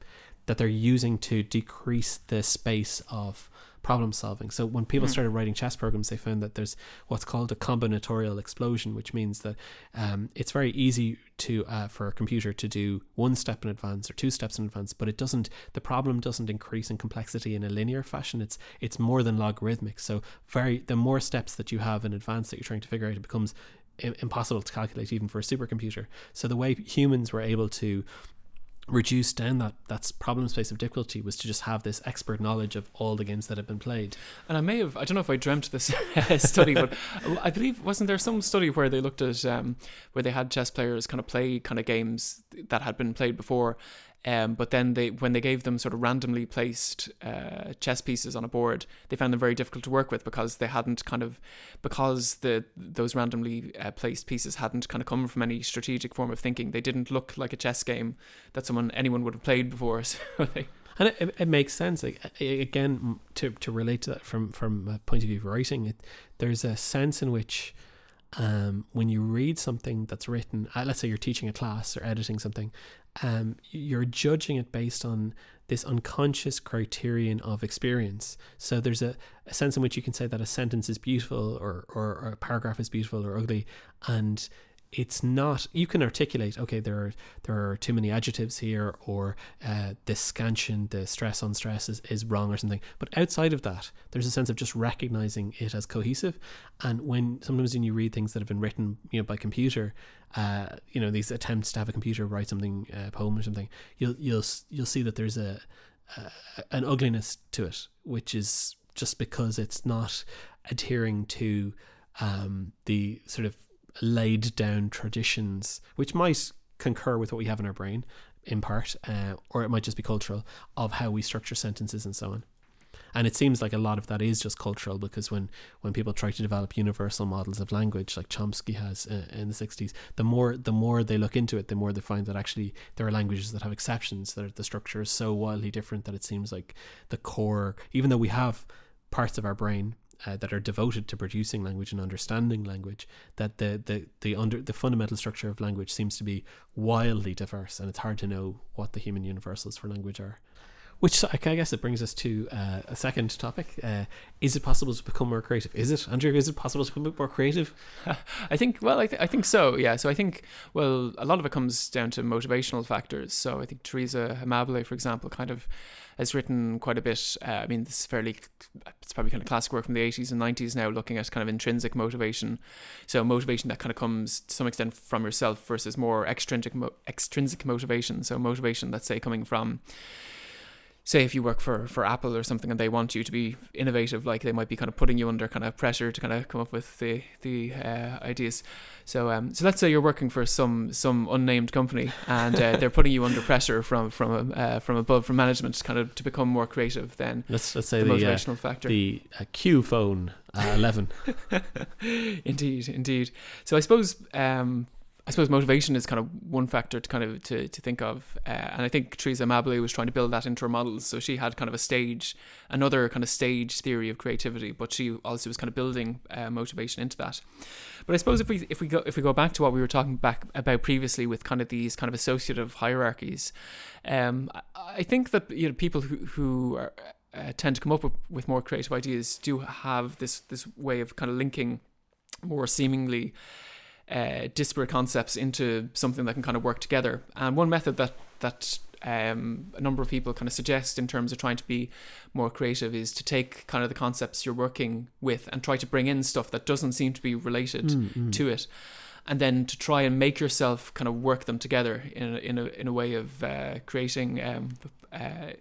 that they're using to decrease the space of problem solving. So when people mm. started writing chess programs, they found that there's what's called a combinatorial explosion, which means that um, it's very easy to uh, for a computer to do one step in advance or two steps in advance, but it doesn't. The problem doesn't increase in complexity in a linear fashion. It's it's more than logarithmic. So very the more steps that you have in advance that you're trying to figure out, it becomes impossible to calculate even for a supercomputer. So the way humans were able to reduce down that that's problem space of difficulty was to just have this expert knowledge of all the games that have been played. And I may have I don't know if I dreamt this study, but I believe wasn't there some study where they looked at um, where they had chess players kind of play kind of games that had been played before, um, but then they, when they gave them sort of randomly placed uh, chess pieces on a board, they found them very difficult to work with because they hadn't kind of because the those randomly uh, placed pieces hadn't kind of come from any strategic form of thinking. They didn't look like a chess game that someone anyone would have played before. So they, and it, it, makes sense. Like again, to to relate to that from from a point of view of writing, it, there's a sense in which um, when you read something that's written, uh, let's say you're teaching a class or editing something, um, you're judging it based on this unconscious criterion of experience. So there's a, a sense in which you can say that a sentence is beautiful or, or, or a paragraph is beautiful or ugly, and it's not you can articulate okay there are there are too many adjectives here or uh, the scansion the stress on stress is, is wrong or something. But outside of that there's a sense of just recognizing it as cohesive. And when sometimes when you read things that have been written you know by computer uh, you know these attempts to have a computer write something a uh, poem or something you'll you'll you'll see that there's a, a an ugliness to it which is just because it's not adhering to um, the sort of laid down traditions, which might concur with what we have in our brain in part, uh, or it might just be cultural, of how we structure sentences and so on. And it seems like a lot of that is just cultural because when, when people try to develop universal models of language, like Chomsky has uh, in the 60s, the more the more they look into it, the more they find that actually there are languages that have exceptions, that the structure is so wildly different that it seems like the core, even though we have parts of our brain uh, that are devoted to producing language and understanding language that the the the under the fundamental structure of language seems to be wildly diverse and it's hard to know what the human universals for language are which I guess it brings us to uh, a second topic. Uh, is it possible to become more creative? Is it, Andrew? Is it possible to become more creative? I think. Well, I, th- I think so. Yeah. So I think. Well, a lot of it comes down to motivational factors. So I think Teresa Amabile, for example, kind of has written quite a bit. Uh, I mean, this is fairly. It's probably kind of classic work from the eighties and nineties now, looking at kind of intrinsic motivation. So motivation that kind of comes to some extent from yourself versus more extrinsic mo- extrinsic motivation. So motivation, let's say, coming from say if you work for for Apple or something and they want you to be innovative, like they might be kind of putting you under kind of pressure to kind of come up with the the uh, ideas. So um, so let's say you're working for some some unnamed company and uh, they're putting you under pressure from from uh, from above from management, kind of to become more creative. Then let's let's say the, the motivational uh, factor. the uh, Q phone uh, eleven. indeed, indeed. So I suppose um, I suppose motivation is kind of one factor to kind of to, to think of, uh, and I think Teresa Amabile was trying to build that into her models. So she had kind of a stage, another kind of stage theory of creativity, but she also was kind of building uh, motivation into that. But I suppose if we if we go if we go back to what we were talking back about previously with kind of these kind of associative hierarchies, um, I think that you know people who who are, uh, tend to come up with, with more creative ideas do have this this way of kind of linking more seemingly uh, disparate concepts into something that can kind of work together. And one method that that um, a number of people kind of suggest in terms of trying to be more creative is to take kind of the concepts you're working with and try to bring in stuff that doesn't seem to be related Mm, to it. And then to try and make yourself kind of work them together in a, in a, in a way of uh, creating um, uh,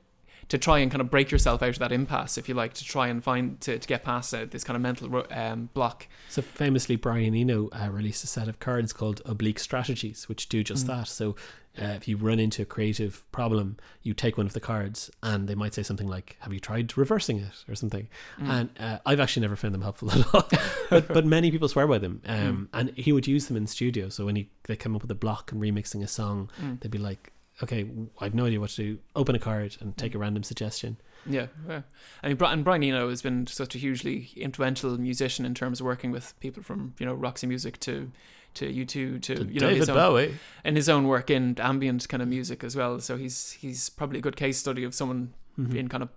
to try and kind of break yourself out of that impasse, if you like, to try and find to, to get past uh, this kind of mental um, block. So famously, Brian Eno uh, released a set of cards called Oblique Strategies, which do just Mm. that. So uh, if you run into a creative problem, you take one of the cards, and they might say something like, "Have you tried reversing it?" or something. Mm. And uh, I've actually never found them helpful at all, but but many people swear by them. Mm. Um, And he would use them in studio. So when he they come up with a block and remixing a song, Mm. they'd be like, "Okay, I have no idea what to do. Open a card and take a random suggestion." Yeah, yeah. I mean, Bri- and Brian Eno has been such a hugely influential musician in terms of working with people from you know Roxy Music to to U two to, To you know David his own, Bowie. and his own work in ambient kind of music as well. So he's he's probably a good case study of someone Mhm. in kind of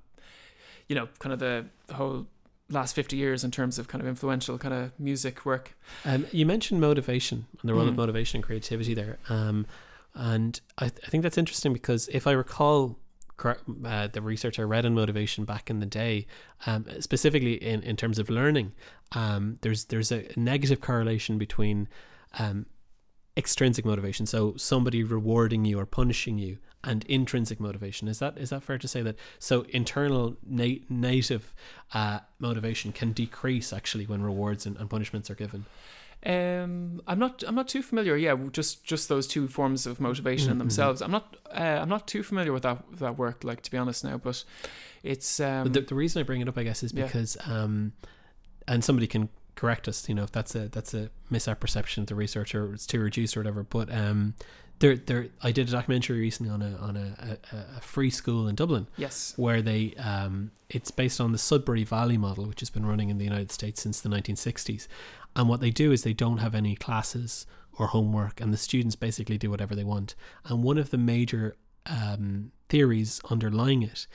you know kind of the, the whole last 50 years in terms of kind of influential kind of music work Um, you mentioned motivation and the role of Mm. motivation and creativity there. Um, and I, th- I think that's interesting because if I recall uh, the research I read on motivation back in the day, um, specifically in, in terms of learning, um, there's there's a negative correlation between um, extrinsic motivation, so somebody rewarding you or punishing you, and intrinsic motivation. Is that is that fair to say that? So internal na- native uh, motivation can decrease actually when rewards and, and punishments are given. Um i'm not i'm not too familiar yeah just just those two forms of motivation in Mhm. themselves i'm not uh, i'm not too familiar with that with that work like to be honest now but it's um the, the reason I bring it up, I guess, is Yeah. because, um, and somebody can correct us, you know, if that's a that's a misapperception of the research or it's too reduced or whatever. But um, there, there, I did a documentary recently on a on a, a, a free school in Dublin yes where they, um, it's based on the Sudbury Valley model, which has been running in the United States since the 1960s. And what they do is they don't have any classes or homework, and the students basically do whatever they want. And one of the major um, theories underlying it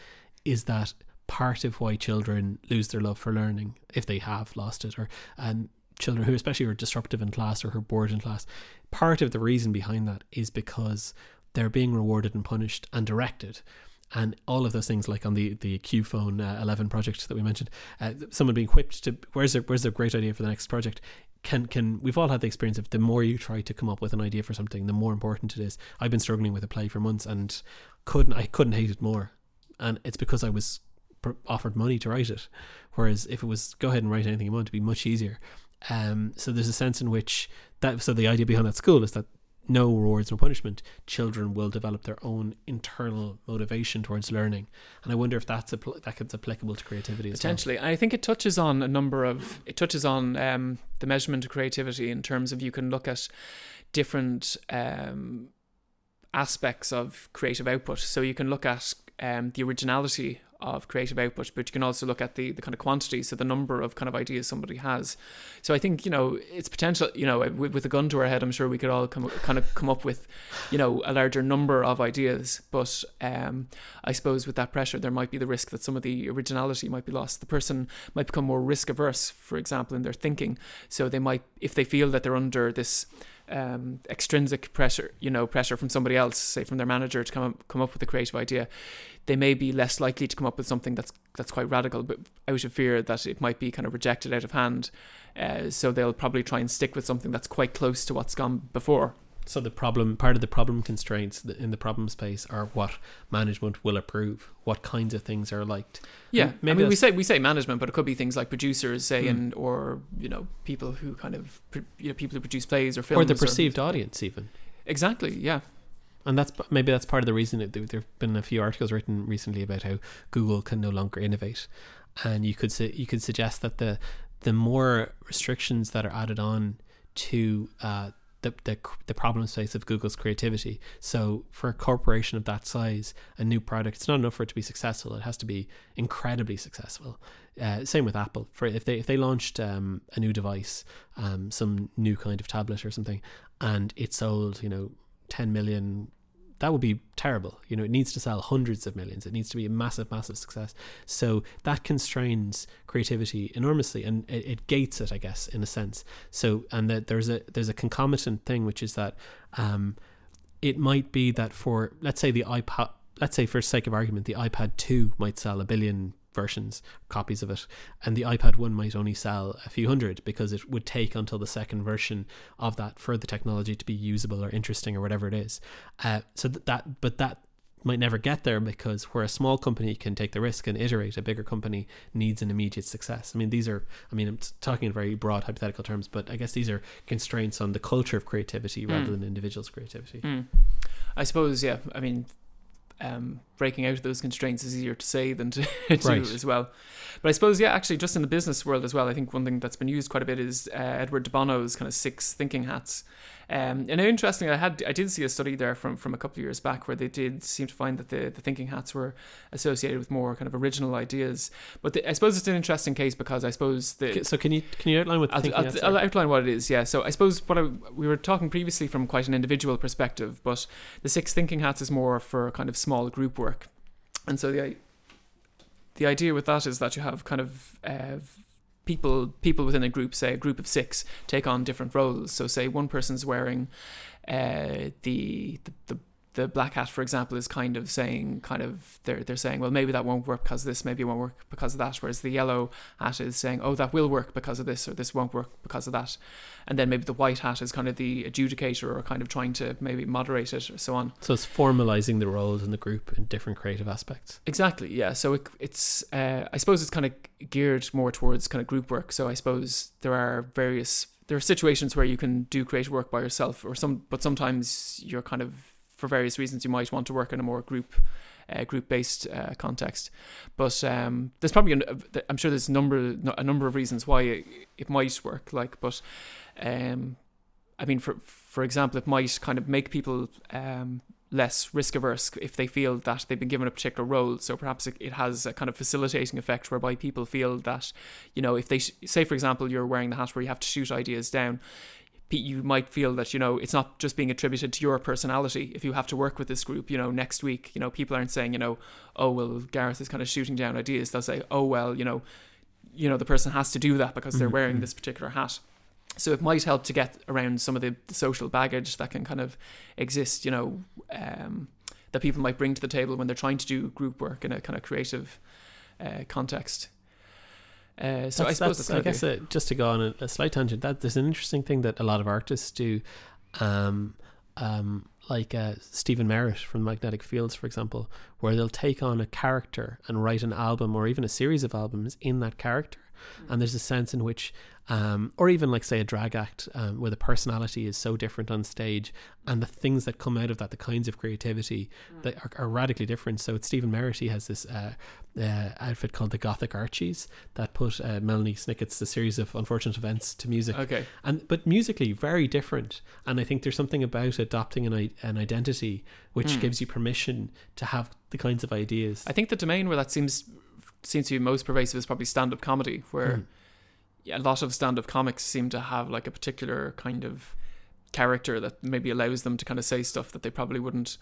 is that part of why children lose their love for learning, if they have lost it, or um, children who especially are disruptive in class or who are bored in class, part of the reason behind that is because they're being rewarded and punished and directed. And all of those things, like on the the Q Phone uh, 11 project that we mentioned, uh, someone being whipped to where's their where's their great idea for the next project. Can can we've all had the experience of the more you try to come up with an idea for something, the more important it is. I've been struggling with a play for months and couldn't I couldn't hate it more, and it's because I was offered money to write it. Whereas if it was go ahead and write anything you want, it'd be much easier. Um, so there's a sense in which that so the idea behind that school is that no rewards, no punishment. Children will develop their own internal motivation towards learning, and I wonder if that's appl- that gets applicable to creativity potentially. I think it touches on a number of it touches on um the measurement of creativity in terms of you can look at different um aspects of creative output. So you can look at um the originality of creative output but you can also look at the the kind of quantity so the number of kind of ideas somebody has so i think you know it's potential you know with, with a gun to our head i'm sure we could all come kind of come up with you know a larger number of ideas but um I suppose with that pressure, there might be the risk that some of the originality might be lost. The person might become more risk averse, for example, in their thinking. So they might, if they feel that they're under this um, extrinsic pressure, you know, pressure from somebody else, say from their manager, to come up, come up with a creative idea, they may be less likely to come up with something that's that's quite radical, but out of fear that it might be kind of rejected out of hand. Uh, so they'll probably try and stick with something that's quite close to what's gone before. So the problem, part of the problem constraints in the problem space are what management will approve, what kinds of things are liked. Yeah, And I maybe mean, we say we say management, but it could be things like producers, say, Hmm. and or you know people who kind of you know people who produce plays or films or the perceived audience even. exactly, yeah, And that's maybe that's part of the reason that there have been a few articles written recently about how Google can no longer innovate, and you could say, you could suggest that the the more restrictions that are added on to uh, the, the the problem space of Google's creativity. So for a corporation of that size, a new product, it's not enough for it to be successful. It has to be incredibly successful. Uh, same with Apple. For if they if they launched um, a new device, um, some new kind of tablet or something, and it sold, you know, ten million that would be terrible. You know, it needs to sell hundreds of millions. It needs to be a massive, massive success. So that constrains creativity enormously, and it, it gates it, I guess, in a sense. So, and that there's a there's a concomitant thing, which is that um, it might be that for let's say the iPad, let's say for sake of argument, the iPad two might sell a billion versions copies of it and the iPad 1 might only sell a few hundred because it would take until the second version of that for the technology to be usable or interesting or whatever it is uh, so that, that but that might never get there because where a small company can take the risk and iterate a bigger company needs an immediate success i mean these are i mean i'm talking in very broad hypothetical terms but i guess these are constraints on the culture of creativity rather Mm. than individuals creativity Mm. I suppose, yeah. I mean, um, breaking out of those constraints is easier to say than to do Right. as well. But I suppose, yeah, actually, just in the business world as well, I think one thing that's been used quite a bit is uh, Edward de Bono's kind of six thinking hats. Um, and interestingly, I had I did see a study there from, from a couple of years back where they did seem to find that the, the thinking hats were associated with more kind of original ideas. But the, I suppose it's an interesting case because I suppose the so can you can you outline what the I'll, thinking I'll, hats I'll outline what it is. Yeah. So I suppose what I, we were talking previously from quite an individual perspective, but the six thinking hats is more for kind of small group work, and so the the idea with that is that you have kind of uh, people people within a group, say a group of six, take on different roles. So say one person's wearing uh, the, the the the black hat, for example, is kind of saying, kind of they're they're saying, well, maybe that won't work because of this, maybe it won't work because of that. Whereas the yellow hat is saying, oh, that will work because of this, or this won't work because of that. And then maybe the white hat is kind of the adjudicator, or kind of trying to maybe moderate it, or so on. So it's formalizing the roles in the group in different creative aspects. Exactly, yeah. So it, it's, uh, I suppose it's kind of geared more towards kind of group work. So I suppose there are various, there are situations where you can do creative work by yourself, or some, but sometimes you're kind of, for various reasons, you might want to work in a more group, uh, group-based uh, context. But um, there's probably, an, I'm sure there's a number, a number of reasons why it, it might work. Like, but, um, I mean, for for example, it might kind of make people um, less risk averse if they feel that they've been given a particular role. So perhaps it, it has a kind of facilitating effect whereby people feel that, you know, if they sh- say, for example, you're wearing the hat where you have to shoot ideas down. You might feel that you know it's not just being attributed to your personality. If you have to work with this group, you know, next week, you know, people aren't saying, you know, oh well, Gareth is kind of shooting down ideas. They'll say, oh well, you know, you know, the person has to do that because they're Mhm, wearing this particular hat. So it might help to get around some of the, the social baggage that can kind of exist, you know, um, that people might bring to the table when they're trying to do group work in a kind of creative uh, context. Uh, so I suppose that's- that's, I guess uh, just to go on a, a slight tangent, that there's an interesting thing that a lot of artists do, um, um, like uh, Stephen Merritt from Magnetic Fields, for example, where they'll take on a character and write an album or even a series of albums in that character. And there's a sense in which, um, or even like say a drag act um, where the personality is so different on stage, and the things that come out of that, the kinds of creativity that are, are radically different. So it's Stephen Merritt. He has this uh, uh, outfit called the Gothic Archies that put uh, Lemony Snicket's The Series of Unfortunate Events to music, okay. and but musically very different. And I think there's something about adopting an an identity which Hmm. gives you permission to have the kinds of ideas. I think the domain where that seems seems to be most pervasive is probably stand up comedy, where Hmm. A lot of stand up comics seem to have like a particular kind of character that maybe allows them to kind of say stuff that they probably wouldn't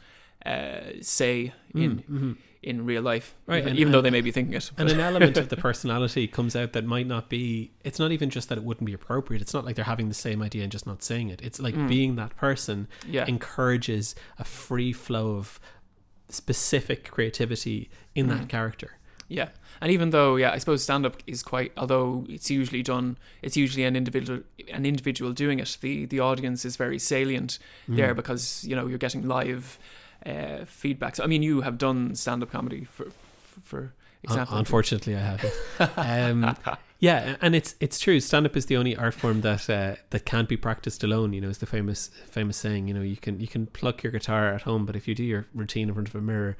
uh, say in Mm, mhm. in real life, Right, even, and- even though they may be thinking it. And an element of the personality comes out that might not be. It's not even just that it wouldn't be appropriate. It's not like they're having the same idea and just not saying it. It's like Mm. being that person yeah, encourages a free flow of specific creativity in Mm. that character. Yeah, and even though, yeah, I suppose stand up is quite. Although it's usually done, it's usually an individual, an individual doing it. The the audience is very salient Mm. there because you know you're getting live uh, feedback. So I mean, you have done stand up comedy for for example. unfortunately, I haven't. um, yeah, and it's it's true. Stand up is the only art form that uh, that can't be practiced alone. You know, is the famous famous saying. You know, you can you can pluck your guitar at home, but if you do your routine in front of a mirror,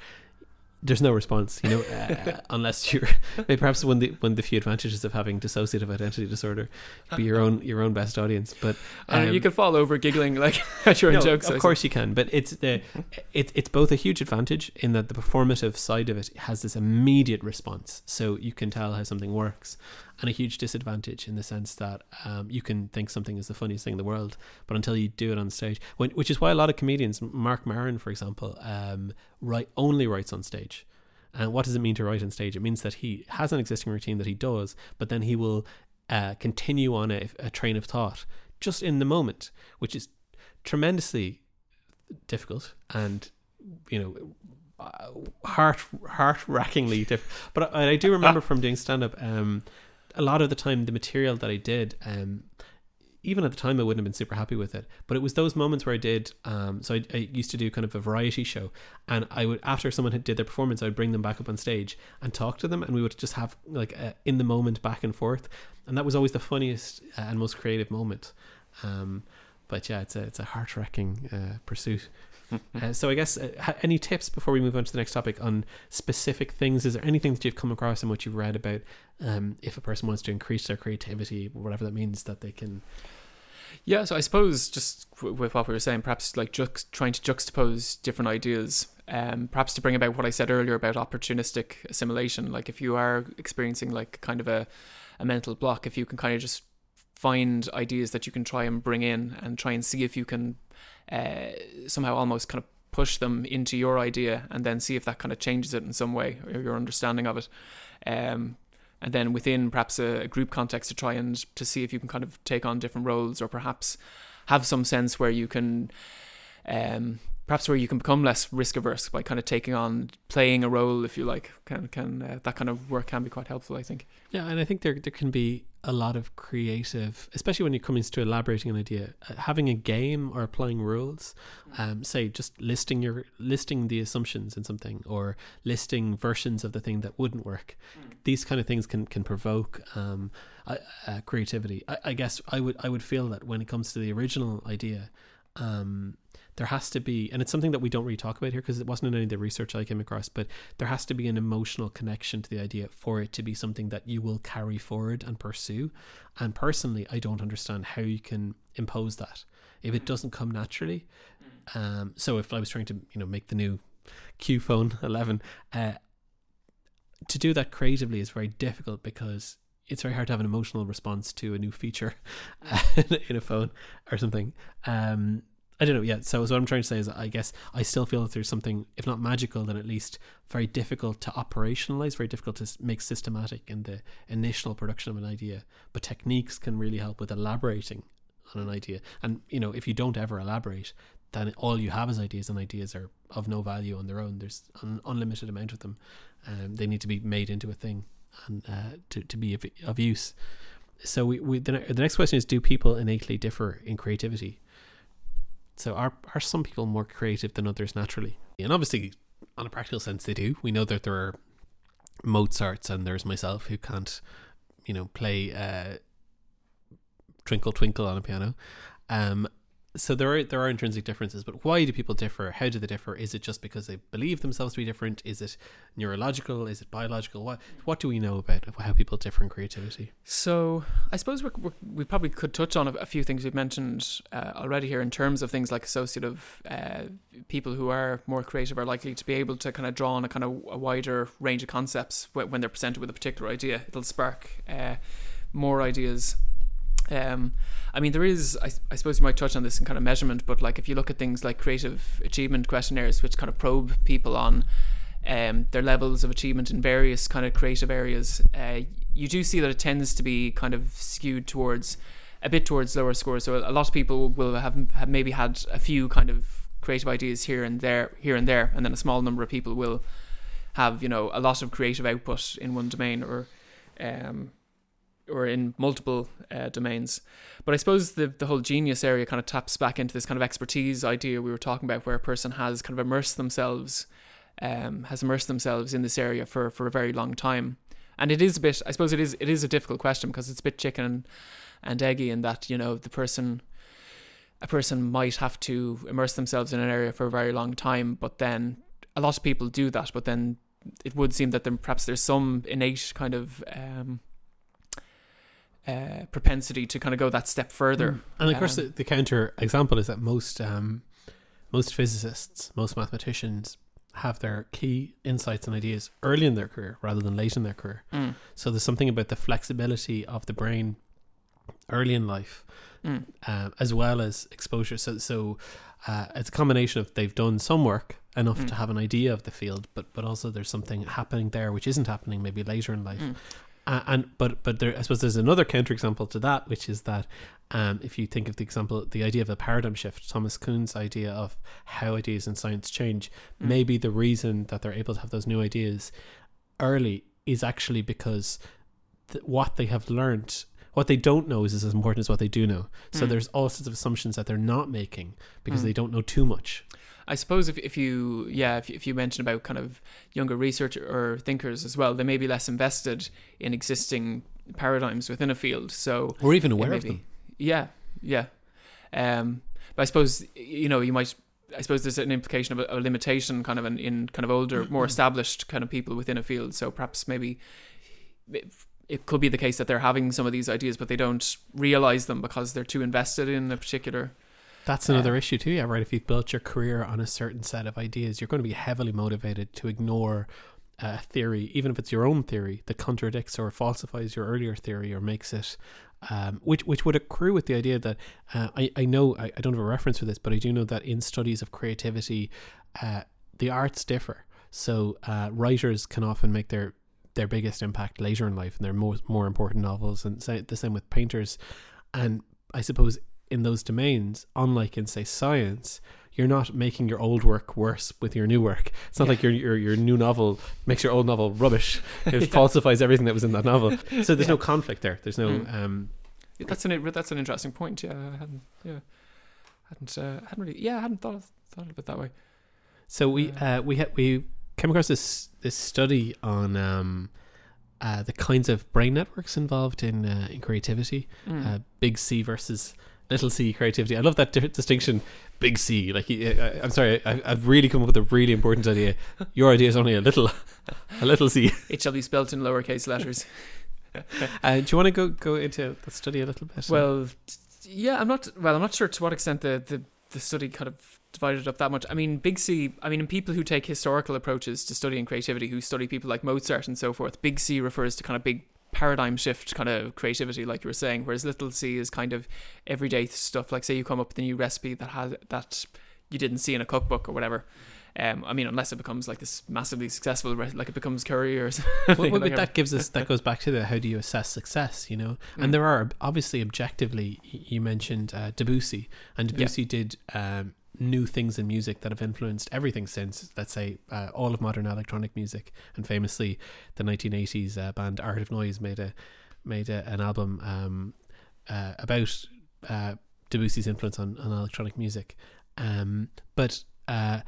there's no response. You know, uh, unless you're maybe perhaps one of the one of the few advantages of having dissociative identity disorder, be your own your own best audience. But Uh, you um, can fall over giggling like at your own no, jokes. Of course you can, but it's the it, it's both a huge advantage in that the performative side of it has this immediate response, so you can tell how something works, and a huge disadvantage in the sense that um, you can think something is the funniest thing in the world, but until you do it on stage, when, which is why a lot of comedians, Marc Maron, for example, um, write only writes on stage. And what does it mean to write on stage? It means that he has an existing routine that he does, but then he will uh, continue on a, a train of thought just in the moment, which is tremendously difficult and you know uh, heart heart rackingly difficult. But I, I do remember from doing stand up, um, a lot of the time the material that I did, um, even at the time I wouldn't have been super happy with it. But it was those moments where I did. Um, so I, I used to do kind of a variety show, and I would after someone had did their performance, I'd bring them back up on stage and talk to them, and we would just have like a in the moment back and forth, and that was always the funniest uh, and most creative moment. Um, but yeah, it's a it's a heart wrecking uh, pursuit. Uh, so I guess uh, any tips before we move on to the next topic on specific things? Is there anything that you've come across and what you've read about? Um, if a person wants to increase their creativity, whatever that means, that they can. Yeah, so I suppose just with what we were saying, perhaps like trying to juxtapose different ideas, um, perhaps to bring about what I said earlier about opportunistic assimilation. Like if you are experiencing like kind of a, a mental block, if you can kind of just find ideas that you can try and bring in and try and see if you can uh, somehow almost kind of push them into your idea and then see if that kind of changes it in some way or your understanding of it. Um, and then within perhaps a, a group context to try and to see if you can kind of take on different roles or perhaps have some sense where you can um perhaps where you can become less risk averse by kind of taking on playing a role if you like can can uh, that kind of work can be quite helpful i think Yeah, and I think there there can be a lot of creative, especially when it comes to elaborating an idea. Uh, having a game or applying rules, um, say just listing your listing the assumptions in something or listing versions of the thing that wouldn't work. These kind of things can can provoke um, uh, uh, creativity. I, I guess I would I would feel that when it comes to the original idea. Um, there has to be, and it's something that we don't really talk about here because it wasn't in any of the research I came across, but there has to be an emotional connection to the idea for it to be something that you will carry forward and pursue. And personally, I don't understand how you can impose that if it doesn't come naturally. Um, so if I was trying to, you know, make the new Q phone 11, uh, to do that creatively is very difficult because it's very hard to have an emotional response to a new feature in a phone or something. Um, I don't know. Yeah. So, so what I'm trying to say is, I guess I still feel that there's something, if not magical, then at least very difficult to operationalize, very difficult to make systematic in the initial production of an idea. But techniques can really help with elaborating on an idea. And you know, if you don't ever elaborate, then all you have is ideas, and ideas are of no value on their own. There's an unlimited amount of them. Um, they need to be made into a thing and uh, to to be of, of use. So we, we the, the next question is: Do people innately differ in creativity? So are are some people more creative than others naturally? And obviously, on a practical sense, they do. We know that there are Mozarts, and there's myself who can't, you know, play uh, Twinkle Twinkle on a piano. Um, so there are there are intrinsic differences, but why do people differ? How do they differ? Is it just because they believe themselves to be different? Is it neurological? Is it biological? What what do we know about how people differ in creativity? So I suppose we're, we're, we probably could touch on a, few things we've mentioned uh, already here in terms of things like associative uh, people who are more creative are likely to be able to kind of draw on a kind of a wider range of concepts when they're presented with a particular idea. It'll spark uh, more ideas. Um, I mean, there is, I, I suppose you might touch on this in kind of measurement, but like if you look at things like creative achievement questionnaires, which kind of probe people on um, their levels of achievement in various kind of creative areas, uh, you do see that it tends to be kind of skewed towards a bit towards lower scores. So a lot of people will have, have maybe had a few kind of creative ideas here and there, here and there, and then a small number of people will have you know a lot of creative output in one domain or um, or in multiple uh, domains. But I suppose the the whole genius area kind of taps back into this kind of expertise idea we were talking about, where a person has kind of immersed themselves, um, has immersed themselves in this area for for a very long time. And it is a bit, I suppose, it is it is a difficult question because it's a bit chicken and eggy in that you know the person. A person might have to immerse themselves in an area for a very long time, but then a lot of people do that. But then it would seem that then perhaps there's some innate kind of um, uh, propensity to kind of go that step further. Mm. And of course, Um, the, the counter example is that most um, most physicists, most mathematicians have their key insights and ideas early in their career rather than late in their career. Mm, So there's something about the flexibility of the brain early in life, mm, um, as well as exposure. So so uh, it's a combination of they've done some work enough Mm. to have an idea of the field, but but also there's something happening there which isn't happening maybe later in life. mm, Uh, and but but there, I suppose there's another counterexample to that, which is that um, if you think of the example, the idea of a paradigm shift, Thomas Kuhn's idea of how ideas in science change, mm. maybe the reason that they're able to have those new ideas early is actually because th- what they have learned, what they don't know, is as important as what they do know. So Mm. there's all sorts of assumptions that they're not making because Mm. they don't know too much. I suppose if, if you yeah if, if you mention about kind of younger research or thinkers as well, they may be less invested in existing paradigms within a field. So Or even aware of them. Yeah, yeah. Um, but I suppose you know you might. I suppose there's an implication of a, a limitation, kind of, in, in kind of older, more established kind of people within a field. So perhaps maybe it, it could be the case that they're having some of these ideas, but they don't realize them because they're too invested in a particular. That's another issue too, yeah, right? If you've built your career on a certain set of ideas, you're going to be heavily motivated to ignore a theory, even if it's your own theory, that contradicts or falsifies your earlier theory or makes it, um, which which would accrue with the idea that uh, I I know I, I don't have a reference for this, but I do know that in studies of creativity, uh, the arts differ. So uh, writers can often make their their biggest impact later in life, and their most more important novels, and the same with painters. And I suppose in those domains, unlike in say science, you're not making your old work worse with your new work. It's not Yeah. like your, your your new novel makes your old novel rubbish. It Yeah. falsifies everything that was in that novel. So there's Yeah. no conflict there. There's no Mm. um That's an that's an interesting point. Yeah, I hadn't yeah hadn't uh, hadn't really yeah I hadn't thought thought of it that way. so we uh we had we came across this this study on um uh the kinds of brain networks involved in uh, in creativity. Mm. uh, big C versus little c creativity. I love that di- distinction. Big C, like I, I, I'm sorry, I, I've really come up with a really important idea. Your idea is only a little, a little c. it shall be spelt in lowercase letters. Uh, do you want to go go into the study a little bit? Well, yeah, I'm not. Well, I'm not sure to what extent the, the the study kind of divided up that much. I mean, Big C. I mean, in people who take historical approaches to studying creativity, who study people like Mozart and so forth, Big C refers to kind of big paradigm shift kind of creativity, like you were saying. Whereas Little C is kind of everyday stuff. Like, say you come up with a new recipe that has that you didn't see in a cookbook or whatever. Um, I mean, unless it becomes like this massively successful, like it becomes curry or something. well, well, like but that gives us that goes back to the how do you assess success? You know, Mm. and there are obviously objectively. You mentioned uh, Debussy, and Yeah. Debussy did um, new things in music that have influenced everything since. Let's say uh, all of modern electronic music, and famously, the 1980s uh, band Art of Noise made a made a, an album um, uh, about uh, Debussy's influence on, on electronic music. Um, but uh,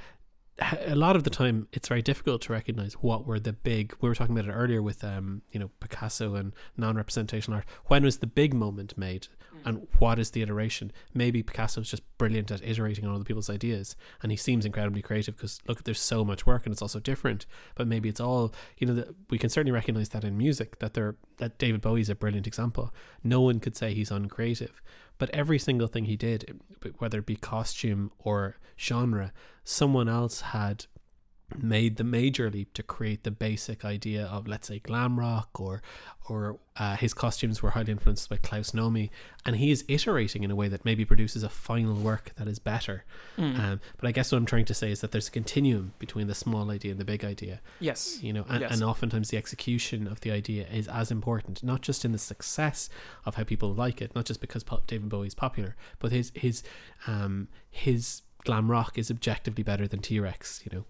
a lot of the time, it's very difficult to recognize what were the big. We were talking about it earlier with um, you know Picasso and non-representational art. When was the big moment made, and what is the iteration? Maybe Picasso's just brilliant at iterating on other people's ideas, and he seems incredibly creative because look, there's so much work and it's also different. But maybe it's all you know. The, we can certainly recognize that in music that there that David Bowie's a brilliant example. No one could say he's uncreative, but every single thing he did, whether it be costume or genre, someone else had made the major leap to create the basic idea of let's say glam rock or or uh, his costumes were highly influenced by Klaus Nomi and he is iterating in a way that maybe produces a final work that is better Mm. um, but I guess what I'm trying to say is that there's a continuum between the small idea and the big idea yes. you know and, Yes. and oftentimes the execution of the idea is as important not just in the success of how people like it not just because Pop- David Bowie's popular but his his um his glam rock is objectively better than T Rex. You know,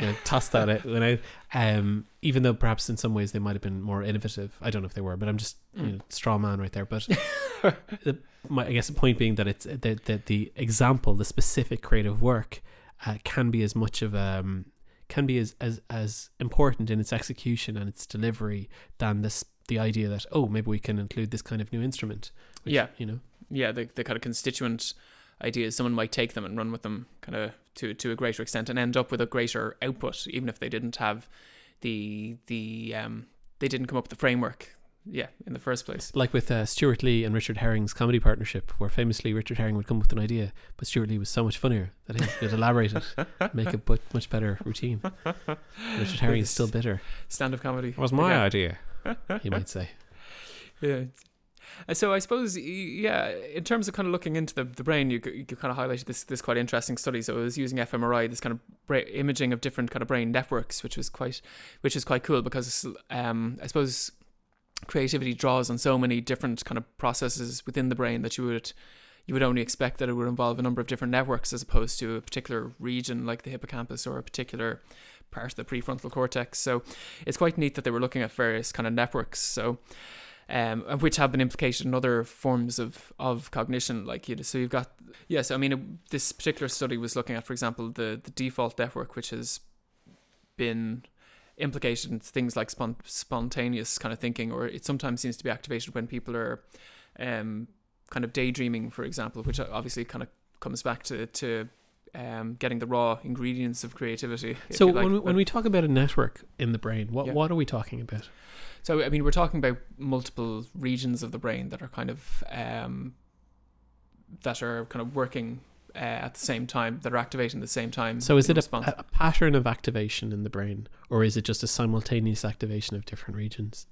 you know, toss that out. When I, um, even though perhaps in some ways they might have been more innovative. I don't know if they were, but I'm just you Mm. know, straw man right there. But the, my, I guess the point being that it's that the, the example, the specific creative work, uh, can be as much of um can be as, as as important in its execution and its delivery than this the idea that oh maybe we can include this kind of new instrument. which, Yeah. you know. yeah, the, the kind of constituent ideas, someone might take them and run with them kind of to, to a greater extent and end up with a greater output, even if they didn't have the, the um, they didn't come up with the framework, yeah, in the first place. like with uh, Stewart Lee and Richard Herring's comedy partnership, where famously Richard Herring would come up with an idea, but Stewart Lee was so much funnier that he would elaborate it, make a but much better routine. Richard Herring is still bitter. Stand-up comedy. It was my Yeah. idea, you might say. Yeah. So I suppose, yeah, in terms of kind of looking into the, the brain, you, you kind of highlighted this this quite interesting study. So it was using fMRI, this kind of bra- imaging of different kind of brain networks, which was quite, which is quite cool because um, I suppose creativity draws on so many different kind of processes within the brain that you would you would only expect that it would involve a number of different networks as opposed to a particular region like the hippocampus or a particular part of the prefrontal cortex. So it's quite neat that they were looking at various kind of networks. So um, which have been implicated in other forms of, of cognition. Like you, so you've got yes. I mean, it, this particular study was looking at, for example, the the default network, which has been implicated in things like spon- spontaneous kind of thinking, or it sometimes seems to be activated when people are um, kind of daydreaming, for example, which obviously kind of comes back to to um, getting the raw ingredients of creativity. So like. when we, when we talk about a network in the brain, what Yeah. what are we talking about? So I mean, we're talking about multiple regions of the brain that are kind of um, that are kind of working uh, at the same time, that are activating at the same time. So is it a, a pattern of activation in the brain, or is it just a simultaneous activation of different regions?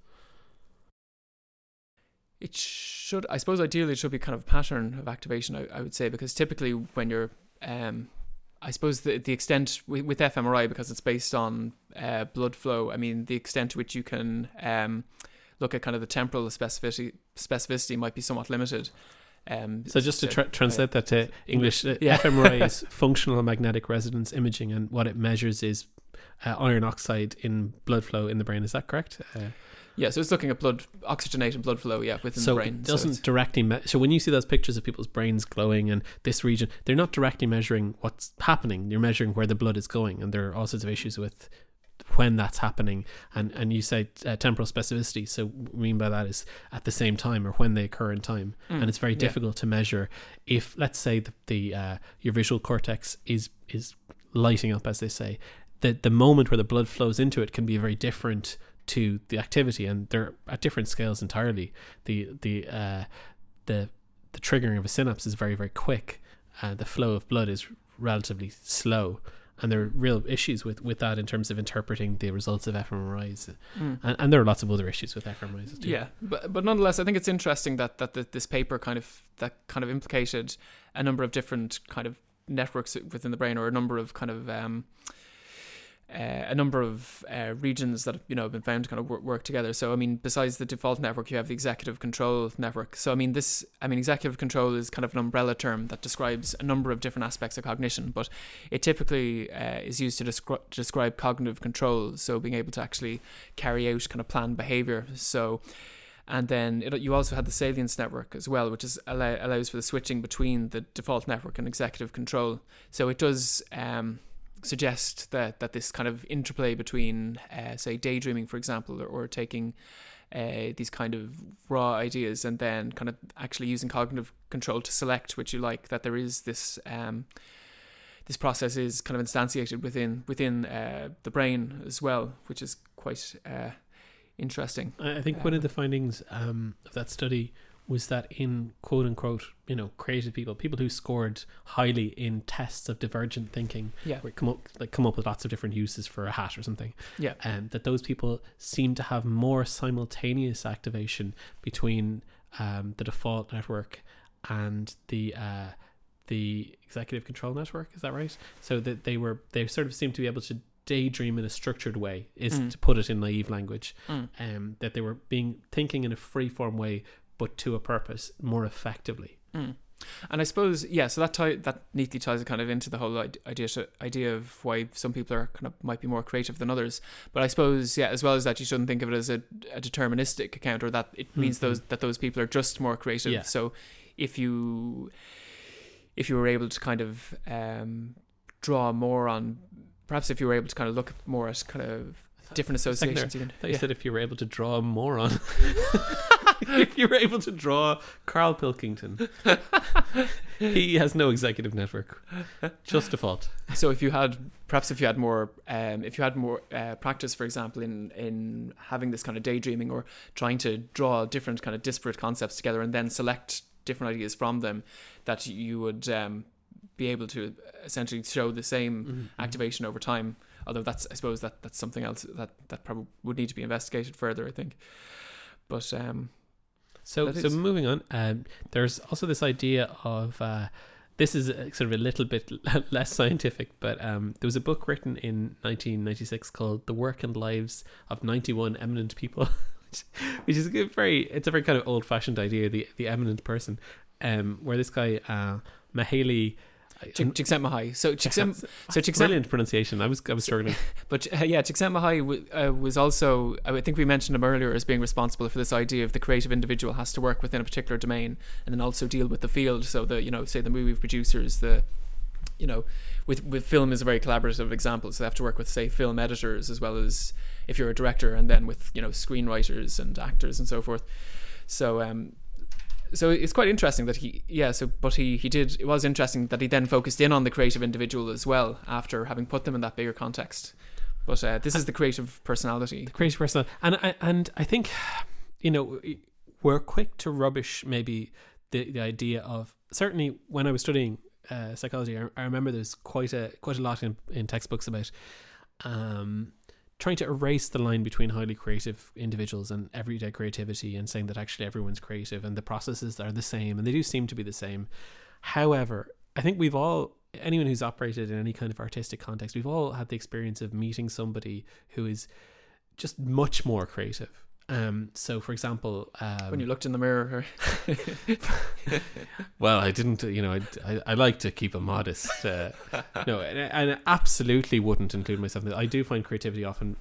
It should, I suppose, ideally, it should be kind of a pattern of activation. I, I would say because typically when you're, um, I suppose the the extent with, with fMRI because it's based on uh, blood flow. I mean, the extent to which you can um, look at kind of the temporal specificity specificity might be somewhat limited. Um, So just to tra- translate that to English, uh, Yeah. fMRI is functional magnetic resonance imaging, and what it measures is uh, iron oxide in blood flow in the brain. Is that correct? Uh, Yeah, so it's looking at blood oxygenated blood flow, yeah, within so the brain. it doesn't it's- directly. Me- so when you see those pictures of people's brains glowing and this region, they're not directly measuring what's happening. You're measuring where the blood is going, and there are all sorts of issues with when that's happening. And and you say uh, temporal specificity. So what we mean by that is at the same time or when they occur in time. Mm, and it's very yeah. difficult to measure if let's say the, the uh, your visual cortex is is lighting up as they say the the moment where the blood flows into it can be very different to the activity and they're at different scales entirely the the uh, the the triggering of a synapse is very very quick uh, the flow of blood is relatively slow and there are real issues with, with that in terms of interpreting the results of fMRIs Mm. and, and there are lots of other issues with fMRIs too. Yeah, but but nonetheless, I think it's interesting that that the, this paper kind of that kind of implicated a number of different kind of networks within the brain, or a number of kind of um, uh, a number of uh, regions that you know have been found to kind of work, work together. So I mean, besides the default network, you have the executive control network. So I mean, this I mean, executive control is kind of an umbrella term that describes a number of different aspects of cognition, but it typically uh, is used to descri- describe cognitive control. So being able to actually carry out kind of planned behavior. So and then it, you also had the salience network as well, which is allow, allows for the switching between the default network and executive control. So it does um, suggest that that this kind of interplay between, uh, say, daydreaming, for example, or, or taking uh, these kind of raw ideas and then kind of actually using cognitive control to select which you like, that there is this. Um, this process is kind of instantiated within within uh, the brain as well, which is quite uh, interesting. I I think one of the findings um, of that study was that in quote unquote, you know, creative people, people who scored highly in tests of divergent thinking, Yeah. where come up like come up with lots of different uses for a hat or something, Yeah. and that those people seem to have more simultaneous activation between um, the default network and the uh, the executive control network. Is that right? So that they were they sort of seem to be able to daydream in a structured way, is Mm. to put it in naive language Mm. um, that they were being thinking in a free form way, but to a purpose more effectively. Mm. And I suppose, yeah, so that tie, that neatly ties it kind of into the whole ide- idea idea of why some people are kind of might be more creative than others. But I suppose, yeah, as well as that, you shouldn't think of it as a, a deterministic account or that it means Mhm. those that those people are just more creative. Yeah. So if you if you were able to kind of um, draw more on, perhaps if you were able to kind of look more at kind of different for a there, associations, even I thought you yeah. said if you were able to draw more moron. if you were able to draw Karl Pilkington, he has no executive network, just a default. so if you had perhaps if you had more um, if you had more uh, practice for example in in having this kind of daydreaming or trying to draw different kind of disparate concepts together and then select different ideas from them that you would um, be able to essentially show the same Mm-hmm. activation over time although that's i suppose that that's something else that that probably would need to be investigated further i think but um So, That so is- moving on, um, there's also this idea of uh, this is uh, sort of a little bit less scientific, but um, there was a book written in 1996 called "The Work and Lives of 91 Eminent People," which, which is a very it's a very kind of old fashioned idea, the the eminent person, um, where this guy uh, Mahaley. Csikszentmihalyi. so Csikszent- so Csikszent- Brilliant pronunciation. I was I was struggling. But uh, yeah, Csikszentmihalyi w- uh, was also, I think we mentioned him earlier as being responsible for this idea of the creative individual has to work within a particular domain and then also deal with the field. So the, you know, say the movie producers, the, you know, with, with film is a very collaborative example. So they have to work with, say, film editors as well as if you're a director and then with, you know, screenwriters and actors and so forth. So, um, so it's quite interesting that he yeah so but he he did it was interesting that he then focused in on the creative individual as well after having put them in that bigger context. But uh, this is the creative personality. The creative personality. And I, and I think you know we're quick to rubbish maybe the the idea of certainly when I was studying uh, psychology I, I remember there's quite a quite a lot in, in textbooks about um trying to erase the line between highly creative individuals and everyday creativity and saying that actually everyone's creative and the processes are the same and they do seem to be the same however I think we've all anyone who's operated in any kind of artistic context we've all had the experience of meeting somebody who is just much more creative. Um, so, for example, um, when you looked in the mirror well, I didn't, you know, I, I, I like to keep a modest. Uh, no, and, and I absolutely wouldn't include myself. in. I do find creativity often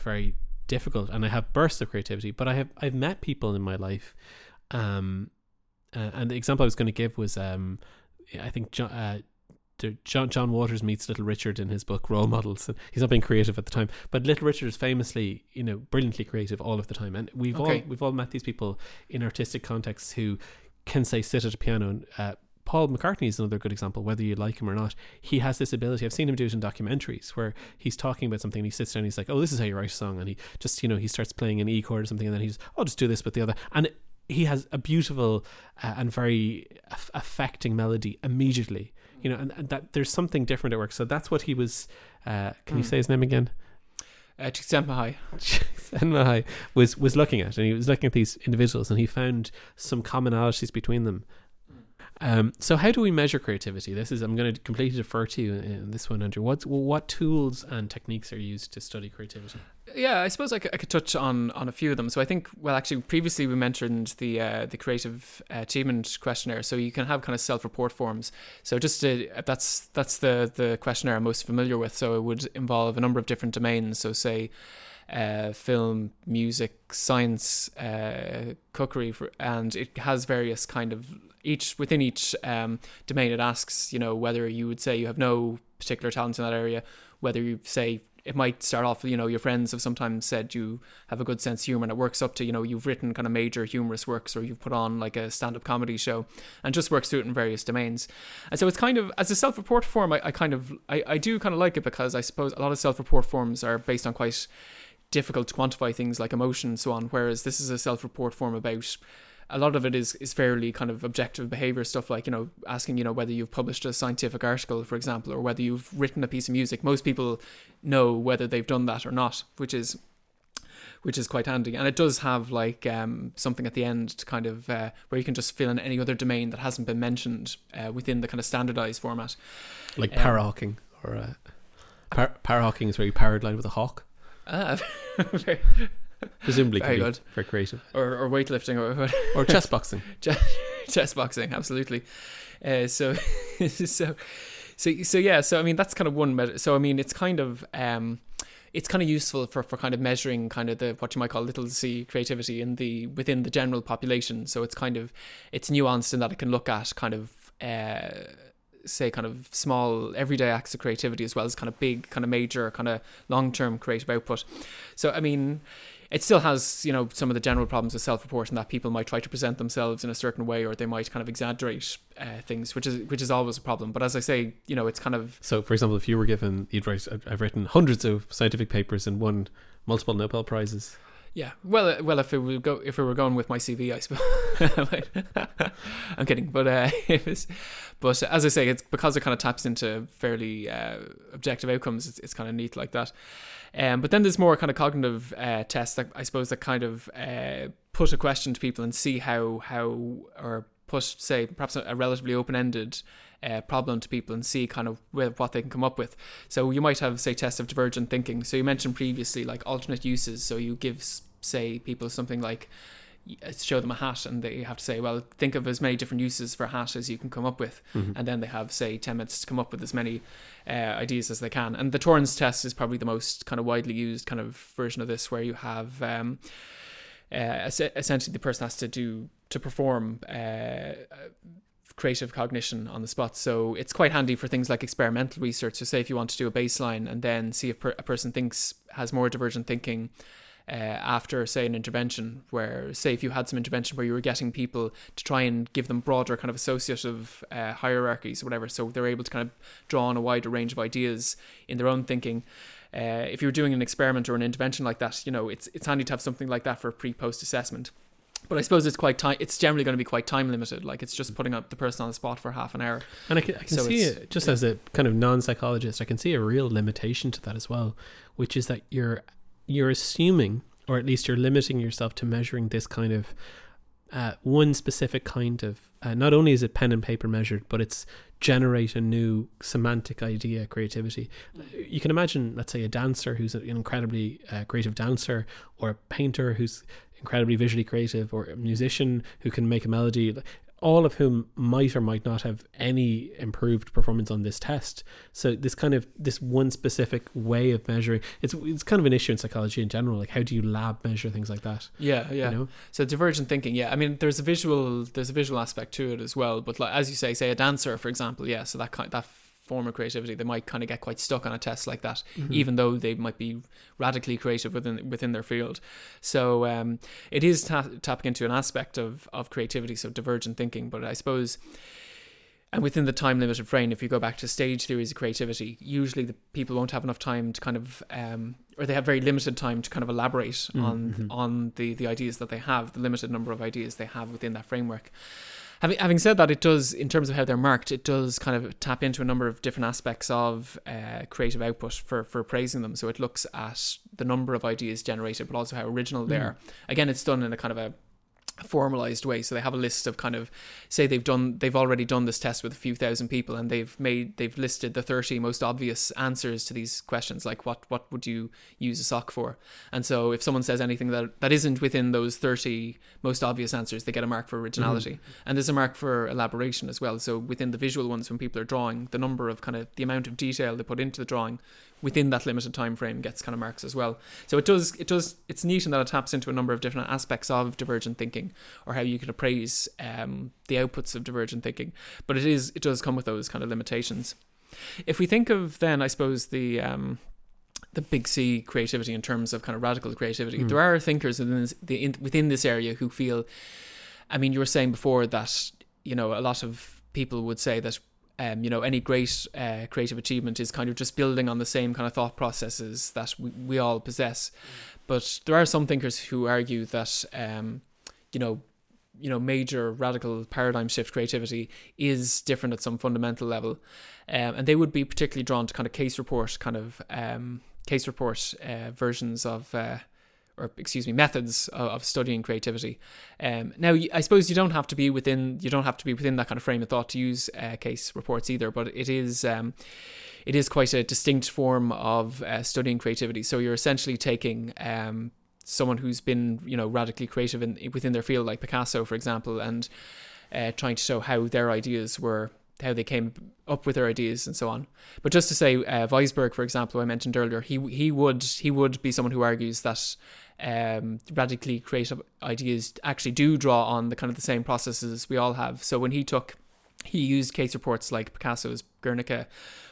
very difficult, and I have bursts of creativity. But I have I've met people in my life, um, uh, and the example I was going to give was, um, I think John. Uh, John John Waters meets Little Richard in his book Role Models. And he's not being creative at the time, but Little Richard is famously, you know, brilliantly creative all of the time. And we've Okay. all we've all met these people in artistic contexts who can say sit at a piano. And uh, Paul McCartney is another good example. Whether you like him or not, he has this ability. I've seen him do it in documentaries where he's talking about something and he sits down. and He's like, "Oh, this is how you write a song," and he just you know he starts playing an E chord or something, and then he's, "I'll just do this with the other," and he has a beautiful uh, and very aff- affecting melody immediately. You know, and, and that there's something different at work. So that's what he was. Uh, can you Mm. say his name again? uh, Csikszentmihalyi. Was was looking at, and he was looking at these individuals, and he found some commonalities between them. Um, so, how do we measure creativity? This is I'm going to completely defer to you in this one, Andrew. What what tools and techniques are used to study creativity? Yeah, I suppose I could, I could touch on, on a few of them. So I think, well, actually, previously we mentioned the uh, the creative achievement questionnaire. So you can have kind of self report forms. So just to, that's that's the the questionnaire I'm most familiar with. So it would involve a number of different domains. So say. Uh, film, music, science, uh, cookery, for, and it has various kind of each within each um, domain. It asks, you know, whether you would say you have no particular talent in that area, whether you say it might start off, you know, your friends have sometimes said you have a good sense of humor, and it works up to, you know, you've written kind of major humorous works or you've put on like a stand up comedy show and just works through it in various domains. And so it's kind of, as a self report form, I, I kind of, I, I do kind of like it because I suppose a lot of self report forms are based on quite difficult to quantify things like emotion and so on, whereas this is a self report form about a lot of it is is fairly kind of objective behavior stuff like you know asking you know whether you've published a scientific article for example or whether you've written a piece of music. Most people know whether they've done that or not which is which is quite handy. And it does have like um, something at the end to kind of uh, where you can just fill in any other domain that hasn't been mentioned uh, within the kind of standardized format. Like Um, parahawking, or uh, par- parahawking is where you paraglide with a hawk. Ah, very- Presumably, Very good. very creative. or, or weightlifting or Or chess boxing. chess boxing, absolutely. Uh, so, so, so, so yeah. So I mean, that's kind of one. Me- so I mean, it's kind of. Um, it's kind of useful for, for kind of measuring kind of the what you might call little c creativity in the within the general population. So it's kind of it's nuanced in that it can look at kind of uh, say kind of small everyday acts of creativity as well as kind of big kind of major kind of long term creative output. So I mean it still has you know some of the general problems of self-reporting that people might try to present themselves in a certain way or they might kind of exaggerate uh, things which is which is always a problem but as i say you know it's kind of so for example if you were given you'd write i've written hundreds of scientific papers and won multiple nobel prizes yeah, well, uh, well, if it would go, if we were going with my CV, I suppose. I'm kidding, but uh, it was, but as I say, it's because it kind of taps into fairly uh, objective outcomes. It's, it's kind of neat like that. Um, but then there's more kind of cognitive uh, tests that I suppose that kind of uh, put a question to people and see how how or put say perhaps a, relatively open ended uh, problem to people and see kind of what they can come up with. So you might have say tests of divergent thinking. So you mentioned previously like alternate uses. So you give say people something like show them a hat and they have to say well think of as many different uses for a hat as you can come up with mm-hmm. and then they have say 10 minutes to come up with as many uh, ideas as they can and the torrance test is probably the most kind of widely used kind of version of this where you have um, uh, essentially the person has to do to perform uh, creative cognition on the spot. So it's quite handy for things like experimental research. So say if you want to do a baseline and then see if per- a person thinks has more divergent thinking uh, after, say, an intervention, where, say, if you had some intervention where you were getting people to try and give them broader kind of associative uh, hierarchies or whatever, so they're able to kind of draw on a wider range of ideas in their own thinking. Uh, if you're doing an experiment or an intervention like that, you know, it's it's handy to have something like that for pre-post assessment. But I suppose it's quite time. It's generally going to be quite time limited. Like it's just putting up the person on the spot for half an hour. And I can, I can so see it just as a kind of non-psychologist. I can see a real limitation to that as well, which is that you're you're assuming, or at least you're limiting yourself to measuring this kind of uh, one specific kind of. Uh, not only is it pen and paper measured, but it's generate a new semantic idea, creativity. You can imagine, let's say, a dancer who's an incredibly uh, creative dancer, or a painter who's incredibly visually creative, or a musician who can make a melody all of whom might or might not have any improved performance on this test. So this kind of this one specific way of measuring it's it's kind of an issue in psychology in general. Like how do you lab measure things like that? Yeah, yeah. You know? So divergent thinking. Yeah, I mean there's a visual there's a visual aspect to it as well. But like as you say, say a dancer for example. Yeah, so that kind that form of creativity, they might kind of get quite stuck on a test like that, mm-hmm. even though they might be radically creative within within their field. So um, it is ta- tapping into an aspect of of creativity, so divergent thinking. But I suppose. And within the time limited frame, if you go back to stage theories of creativity, usually the people won't have enough time to kind of, um, or they have very limited time to kind of elaborate mm-hmm. on on the the ideas that they have, the limited number of ideas they have within that framework. Having, having said that, it does, in terms of how they're marked, it does kind of tap into a number of different aspects of uh, creative output for, for praising them. So it looks at the number of ideas generated, but also how original they mm. are. Again, it's done in a kind of a formalized way. So they have a list of kind of say they've done they've already done this test with a few thousand people and they've made they've listed the 30 most obvious answers to these questions like what what would you use a sock for? And so if someone says anything that that isn't within those 30 most obvious answers they get a mark for originality. Mm-hmm. and there's a mark for elaboration as well. So within the visual ones when people are drawing the number of kind of the amount of detail they put into the drawing within that limited time frame gets kind of marks as well. So it does it does it's neat in that it taps into a number of different aspects of divergent thinking or how you can appraise um, the outputs of divergent thinking. But it is it does come with those kind of limitations. If we think of then I suppose the um, the big C creativity in terms of kind of radical creativity, mm. there are thinkers within this, the, in, within this area who feel. I mean, you were saying before that you know a lot of people would say that um, you know, any great uh, creative achievement is kind of just building on the same kind of thought processes that we, we all possess. But there are some thinkers who argue that, um, you know, you know, major radical paradigm shift creativity is different at some fundamental level, um, and they would be particularly drawn to kind of case report, kind of um, case report uh, versions of uh, or excuse me, methods of, of studying creativity. Um, now, I suppose you don't have to be within you don't have to be within that kind of frame of thought to use uh, case reports either, but it is. Um, it is quite a distinct form of uh, studying creativity. So you're essentially taking um, someone who's been you know radically creative in within their field, like Picasso, for example, and uh, trying to show how their ideas were how they came up with their ideas and so on. But just to say, uh, Weisberg, for example, I mentioned earlier, he he would he would be someone who argues that um, radically creative ideas actually do draw on the kind of the same processes we all have. So when he took, he used case reports like Picasso's Guernica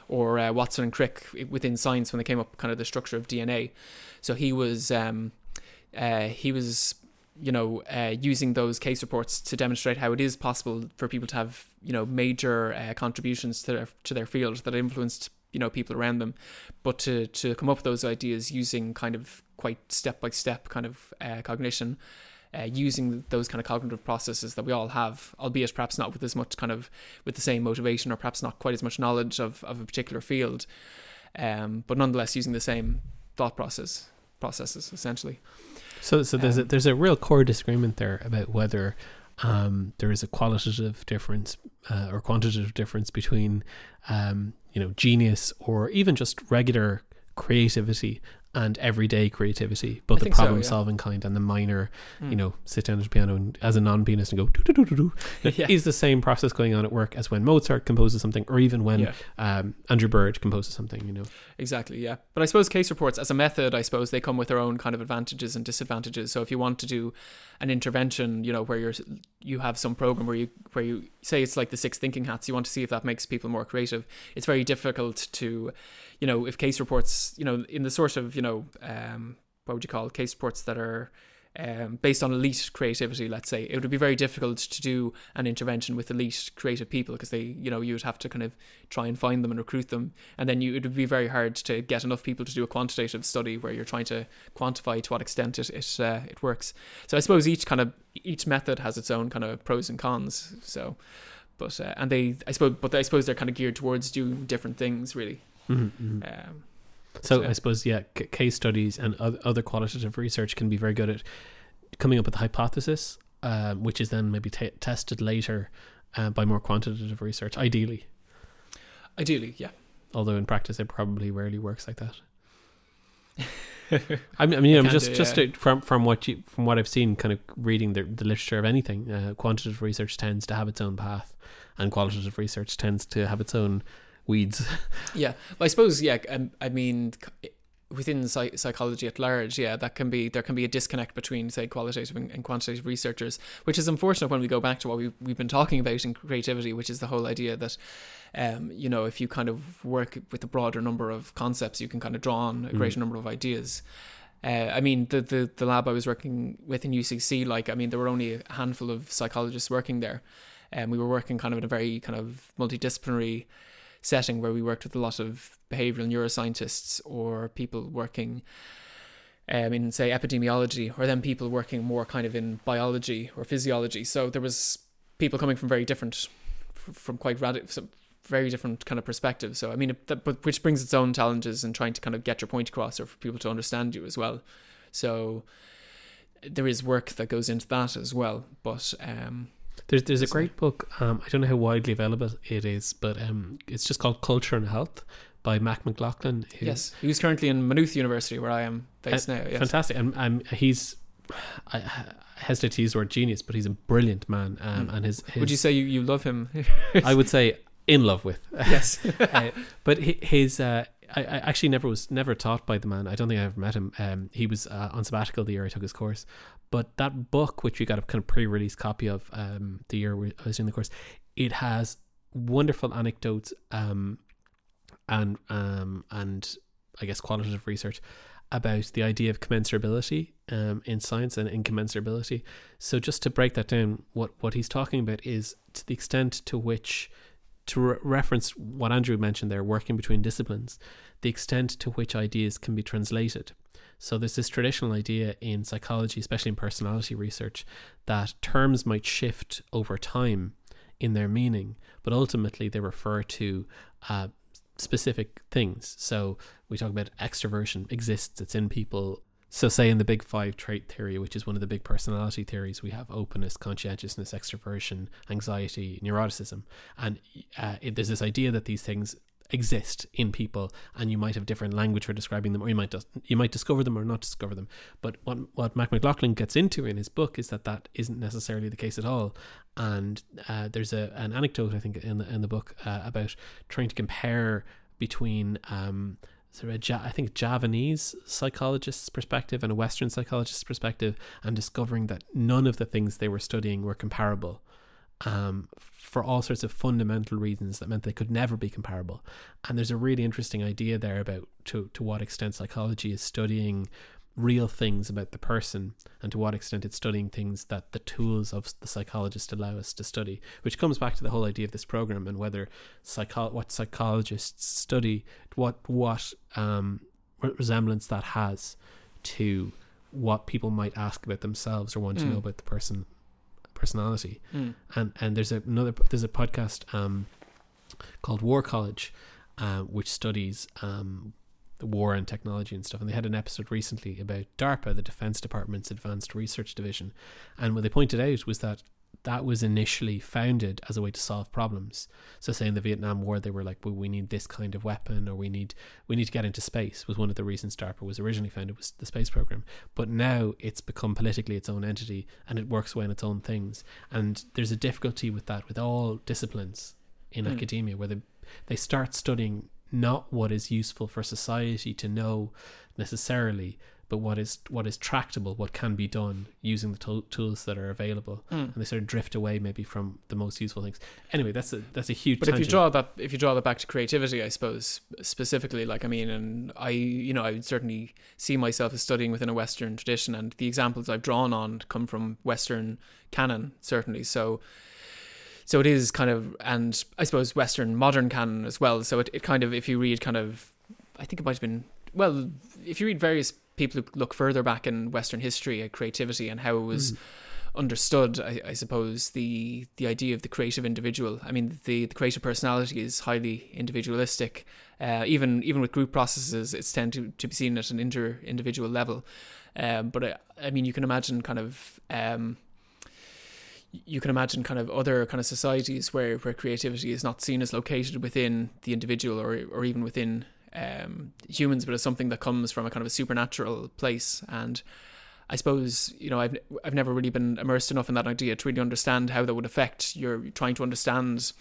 or uh, Watson and Crick within science when they came up kind of the structure of DNA. So he was um, uh, he was you know uh, using those case reports to demonstrate how it is possible for people to have you know major uh, contributions to their to their field that influenced you know people around them, but to to come up with those ideas using kind of quite step by step kind of uh, cognition. Uh, using those kind of cognitive processes that we all have, albeit perhaps not with as much kind of with the same motivation or perhaps not quite as much knowledge of, of a particular field, um, but nonetheless using the same thought process processes essentially. So, so there's Um, a there's a real core disagreement there about whether um, there is a qualitative difference uh, or quantitative difference between um, you know genius or even just regular creativity and everyday creativity, both I the think so, problem yeah. solving kind and the minor, Mm. you know, sit down at the piano and as a non-pianist and go do do do do do. Is the same process going on at work as when Mozart composes something, or even when yeah. um, Andrew Bird composes something? You know, Exactly, yeah. But I suppose case reports, as a method, I suppose they come with their own kind of advantages and disadvantages. So if you want to do an intervention, you know, where you're you have some program where you where you say it's like the six thinking hats, you want to see if that makes people more creative. It's very difficult to, you know, if case reports, you know, in the sort of you know, um, what would you call it? case reports that are um, based on elite creativity, let's say, it would be very difficult to do an intervention with elite creative people because they, you know, you would have to kind of try and find them and recruit them, and then you, it would be very hard to get enough people to do a quantitative study where you're trying to quantify to what extent it it, uh, it works. So I suppose each kind of each method has its own kind of pros and cons. So, but uh, and they, I suppose, but I suppose they're kind of geared towards doing different things, really. Mm-hmm. Um, So So- I suppose yeah, c- case studies and other qualitative research can be very good at coming up with a hypothesis, um, which is then maybe t- tested later uh, by more quantitative research. Ideally, ideally, yeah. although in practice it probably rarely works like that. I mean, I mean, I'm just do, just yeah. from from what you from what I've seen, kind of reading the, the literature of anything, uh, quantitative research tends to have its own path, and qualitative research tends to have its own weeds. Yeah, well, I suppose yeah. Um, I mean, within psych- psychology at large, yeah, that can be there can be a disconnect between say qualitative and, and quantitative researchers, which is unfortunate when we go back to what we we've been talking about in creativity, which is the whole idea that, um, you know, if you kind of work with a broader number of concepts, you can kind of draw on a greater number of ideas. Uh, I mean, the, the the lab I was working with in UCC, like, I mean, there were only a handful of psychologists working there, and we were working kind of in a very kind of multidisciplinary setting where we worked with a lot of behavioral neuroscientists or people working um, in say epidemiology or then people working more kind of in biology or physiology. So there was people coming from very different from quite radical very different kind of perspectives. So i mean that, but which brings its own challenges in trying to kind of get your point across or for people to understand you as well. So there is work that goes into that as well but um There's there's a great book. Um, I don't know how widely available it is, but um, it's just called Culture and Health by Mac MacLachlan. who- yes he was currently in maynooth university where i am based now yes. fantastic. And um, he's I, I hesitate to use the word genius, but he's a brilliant man. Um, Mm. and his, his would you say you, you love him I would say in love with. yes uh, but hi- his uh, I, I actually never was never taught by the man. I don't think I ever met him. Um, he was uh, on sabbatical the year I took his course. But that book, which we got a kind of pre-release copy of um, the year I was doing the course, it has wonderful anecdotes um, and um, and I guess qualitative research about the idea of commensurability um, in science and incommensurability. So just to break that down, what what he's talking about is to the extent to which to re- reference what Andrew mentioned there, working between disciplines, the extent to which ideas can be translated. So there's this traditional idea in psychology, especially in personality research, that terms might shift over time in their meaning, but ultimately they refer to uh, specific things. So we talk about extroversion exists, it's in people. So, say in the big five trait theory, which is one of the big personality theories, we have openness, conscientiousness, extroversion, anxiety, neuroticism, and uh, it, there's this idea that these things exist in people and you might have different language for describing them or you might just, you might discover them or not discover them. But what what Mac MacLachlan gets into in his book is that that isn't necessarily the case at all. And uh, there's a an anecdote I think in the in the book uh, about trying to compare between um, sort of think Javanese psychologist's perspective and a Western psychologist's perspective, and discovering that none of the things they were studying were comparable um, for all sorts of fundamental reasons that meant they could never be comparable. And there's a really interesting idea there about to, to what extent psychology is studying real things about the person and to what extent it's studying things that the tools of the psychologist allow us to study which comes back to the whole idea of this program and whether psycho- what psychologists study what what um, resemblance that has to what people might ask about themselves or want mm. to know about the person personality. Mm. And and there's a, another there's a podcast um, called War College, uh, which studies um, the war and technology and stuff. And they had an episode recently about DARPA, the Defense Department's Advanced Research Division. And what they pointed out was that that was initially founded as a way to solve problems. So, say in the Vietnam War, they were like, "Well, we need this kind of weapon, or we need we need to get into space." Was one of the reasons DARPA was originally founded was the space program. But now it's become politically its own entity, and it works away on its own things. And there's a difficulty with that with all disciplines in mm. academia, where they they start studying not what is useful for society to know necessarily, but what is what is tractable, what can be done using the to- tools that are available, mm. and they sort of drift away maybe from the most useful things. Anyway, that's a that's a huge. But tangent. if you draw that, if you draw that back to creativity, I suppose specifically, like I mean, and I, you know, I would certainly see myself as studying within a Western tradition, and the examples I've drawn on come from Western canon, certainly. So so it is kind of and i suppose western modern canon as well so it, it kind of if you read kind of i think it might have been well if you read various people who look further back in Western history at creativity and how it was mm. understood, I, I, suppose the the idea of the creative individual. I mean, the, the creative personality is highly individualistic. Uh, even even with group processes, it's tend to, to be seen at an inter individual level. Um, but I, I mean, you can imagine kind of. Um, you can imagine kind of other kind of societies where, where creativity is not seen as located within the individual or or even within um, humans, but as something that comes from a kind of a supernatural place. And I suppose you know I've I've never really been immersed enough in that idea to really understand how that would affect your trying to understand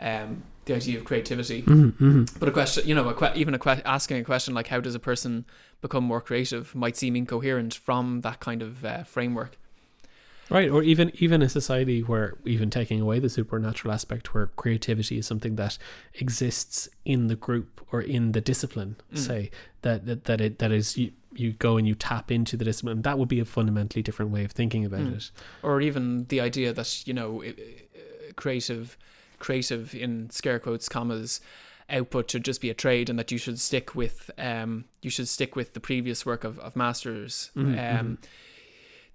um, the idea of creativity. Mm-hmm, mm-hmm. But a question, you know, a que- even a que- asking a question like how does a person become more creative might seem incoherent from that kind of uh, framework. Right, or even even a society where even taking away the supernatural aspect, where creativity is something that exists in the group or in the discipline, mm. say that that that it that is you, you go and you tap into the discipline. That would be a fundamentally different way of thinking about mm. it. Or even the idea that you know, creative, creative in scare quotes commas output should just be a trade and that you should stick with um you should stick with the previous work of, of masters mm-hmm, um mm-hmm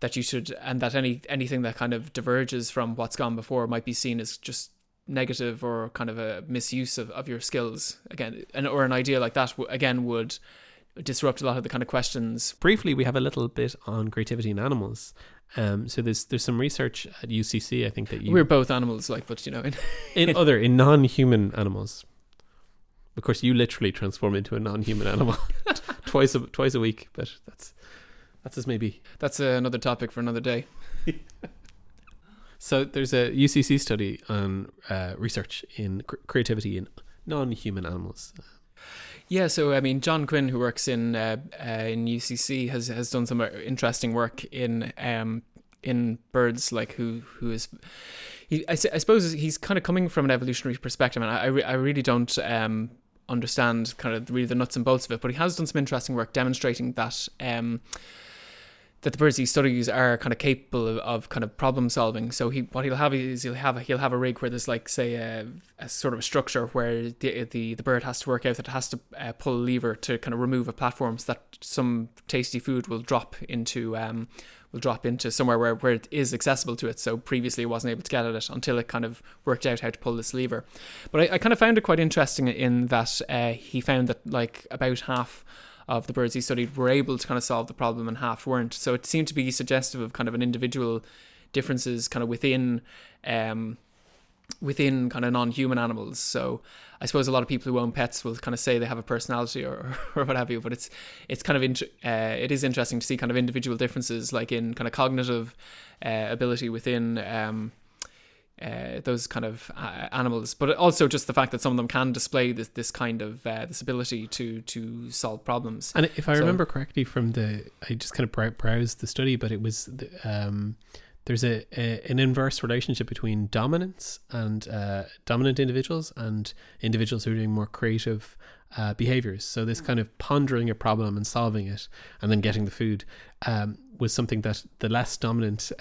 that you should and that any anything that kind of diverges from what's gone before might be seen as just negative or kind of a misuse of, of your skills. Again and or an idea like that again would disrupt a lot of the kind of questions. Briefly we have a little bit on creativity in animals. Um, so there's there's some research at UCC I think that you we're both animals like but you know in, in other in non-human animals. Of course you literally transform into a non-human animal twice a, twice a week but that's that's as maybe. That's another topic for another day. so there's a UCC study on uh, research in cr- creativity in non-human animals. Yeah, so I mean, John Quinn, who works in uh, uh, in UCC, has has done some uh, interesting work in um, in birds, like who who is. He, I, I suppose he's kind of coming from an evolutionary perspective, and I, I, re- I really don't um, understand kind of really the nuts and bolts of it. But he has done some interesting work demonstrating that um, that the birds he studies are kind of capable of, of, kind of problem solving. So he what he'll have is he'll have a, he'll have a rig where there's like say a, a sort of a structure where the the, the bird has to work out that it has to uh, pull a lever to kind of remove a platform so that some tasty food will drop into um will drop into somewhere where, where it is accessible to it. So previously it wasn't able to get at it until it kind of worked out how to pull this lever. But I, I kind of found it quite interesting in that uh, he found that like about half of the birds he studied were able to kind of solve the problem and half weren't. So it seemed to be suggestive of kind of an individual differences kind of within um, within kind of non-human animals. So I suppose a lot of people who own pets will kind of say they have a personality or, or what have you. But it's it's kind of int- uh, it is interesting to see kind of individual differences, like in kind of cognitive uh, ability within. Um, uh, those kind of uh, animals, but also just the fact that some of them can display this this kind of uh, this ability to to solve problems. And if I So- remember correctly from the, I just kind of brow- browsed the study, but it was the, um, there's a, a an inverse relationship between dominance and uh, dominant individuals and individuals who are doing more creative uh, behaviors. So this kind of pondering a problem and solving it, and then getting the food, um, was something that the less dominant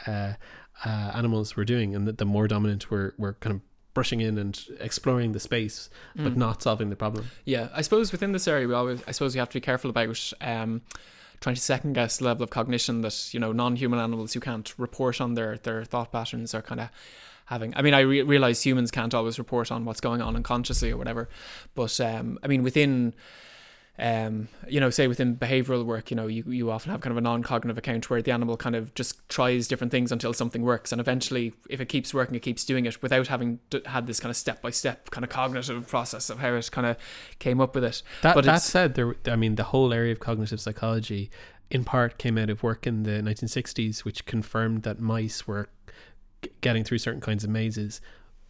uh, animals were doing, and that the more dominant were were kind of brushing in and exploring the space, but Mm. not solving the problem. Yeah, I suppose within this area, we always, I suppose, we have to be careful about um, trying to second guess the level of cognition that you know non-human animals who can't report on their their thought patterns are kind of having. I mean, I re- realize humans can't always report on what's going on unconsciously or whatever, but um, I mean, within um, you know, say within behavioral work, you know, you, you often have kind of a non-cognitive account where the animal kind of just tries different things until something works, and eventually, if it keeps working, it keeps doing it without having d- had this kind of step-by-step kind of cognitive process of how it kind of came up with it. That But that said, there I mean the whole area of cognitive psychology, in part, came out of work in the 1960s, which confirmed that mice were g- getting through certain kinds of mazes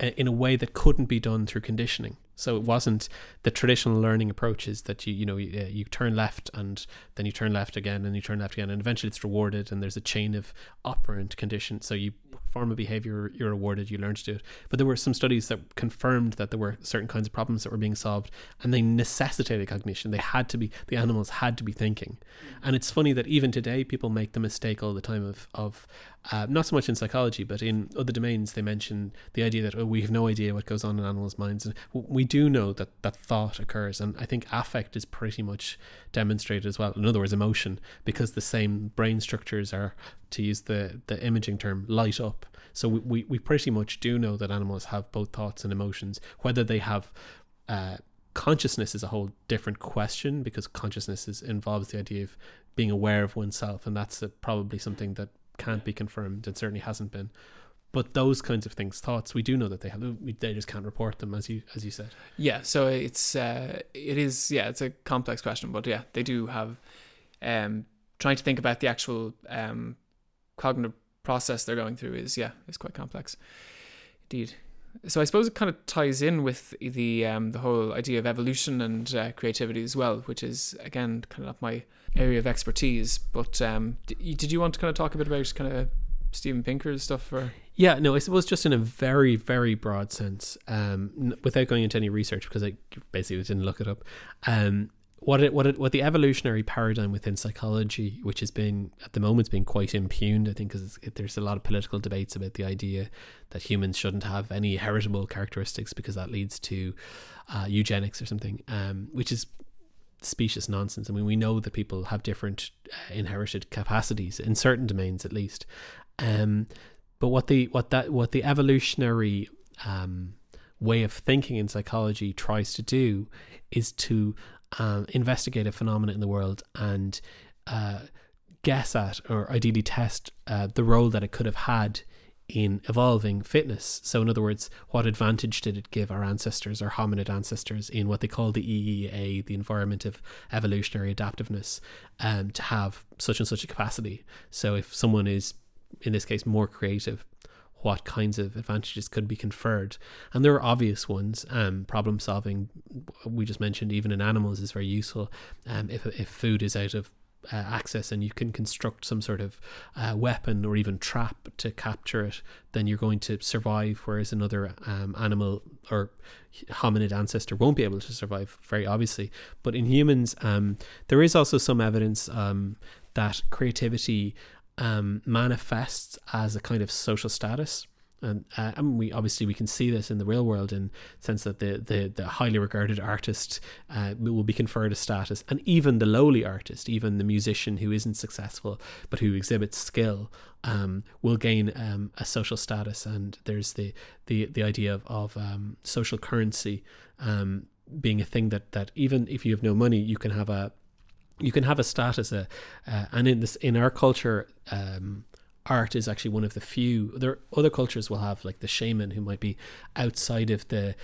in a way that couldn't be done through conditioning. So it wasn't the traditional learning approaches that you you know you, uh, you turn left and then you turn left again and you turn left again and eventually it's rewarded and there's a chain of operant conditions. So you perform a behavior, you're rewarded, you learn to do it. But there were some studies that confirmed that there were certain kinds of problems that were being solved and they necessitated cognition. They had to be the animals had to be thinking. And it's funny that even today people make the mistake all the time of of uh, not so much in psychology, but in other domains, they mention the idea that oh, we have no idea what goes on in animals' minds, and we do know that that thought occurs, and I think affect is pretty much demonstrated as well. In other words, emotion, because the same brain structures are, to use the the imaging term, light up. So we we, we pretty much do know that animals have both thoughts and emotions, whether they have. Uh, consciousness is a whole different question because consciousness is, involves the idea of being aware of oneself, and that's a, probably something that can't be confirmed. It certainly hasn't been. But those kinds of things, thoughts, we do know that they have. They just can't report them, as you as you said. Yeah, so it's uh, it is yeah, it's a complex question, but yeah, they do have um, trying to think about the actual um, cognitive process they're going through is yeah, is quite complex, indeed. So I suppose it kind of ties in with the um, the whole idea of evolution and uh, creativity as well, which is again kind of my area of expertise. But um, did you want to kind of talk a bit about kind of Steven Pinker's stuff? Or Yeah, no, I suppose just in a very, very broad sense, um, without going into any research because I basically didn't look it up. Um, what it, what it, what the evolutionary paradigm within psychology, which has been at the moment has been quite impugned, I think, because there's a lot of political debates about the idea that humans shouldn't have any heritable characteristics because that leads to uh, eugenics or something, um, which is specious nonsense. I mean, we know that people have different uh, inherited capacities in certain domains, at least. Um, but what the what that what the evolutionary um, way of thinking in psychology tries to do is to um, investigate a phenomenon in the world and uh, guess at or ideally test uh, the role that it could have had in evolving fitness. So, in other words, what advantage did it give our ancestors, our hominid ancestors, in what they call the EEA, the environment of evolutionary adaptiveness, um, to have such and such a capacity? So, if someone is, in this case, more creative, what kinds of advantages could be conferred? And there are obvious ones. Um, problem solving, we just mentioned, even in animals, is very useful. Um, if if food is out of uh, access and you can construct some sort of uh, weapon or even trap to capture it, then you're going to survive. Whereas another um, animal or hominid ancestor won't be able to survive, very obviously. But in humans, um, there is also some evidence um, that creativity um, manifests as a kind of social status. And, uh, and we obviously we can see this in the real world in sense that the, the, the highly regarded artist uh, will be conferred a status and even the lowly artist even the musician who isn't successful but who exhibits skill um, will gain um, a social status. And there's the the, the idea of, of um, social currency um, being a thing that, that even if you have no money you can have a you can have a status uh, uh, and in this in our culture um, art is actually one of the few. There other cultures will have like the shaman who might be outside of the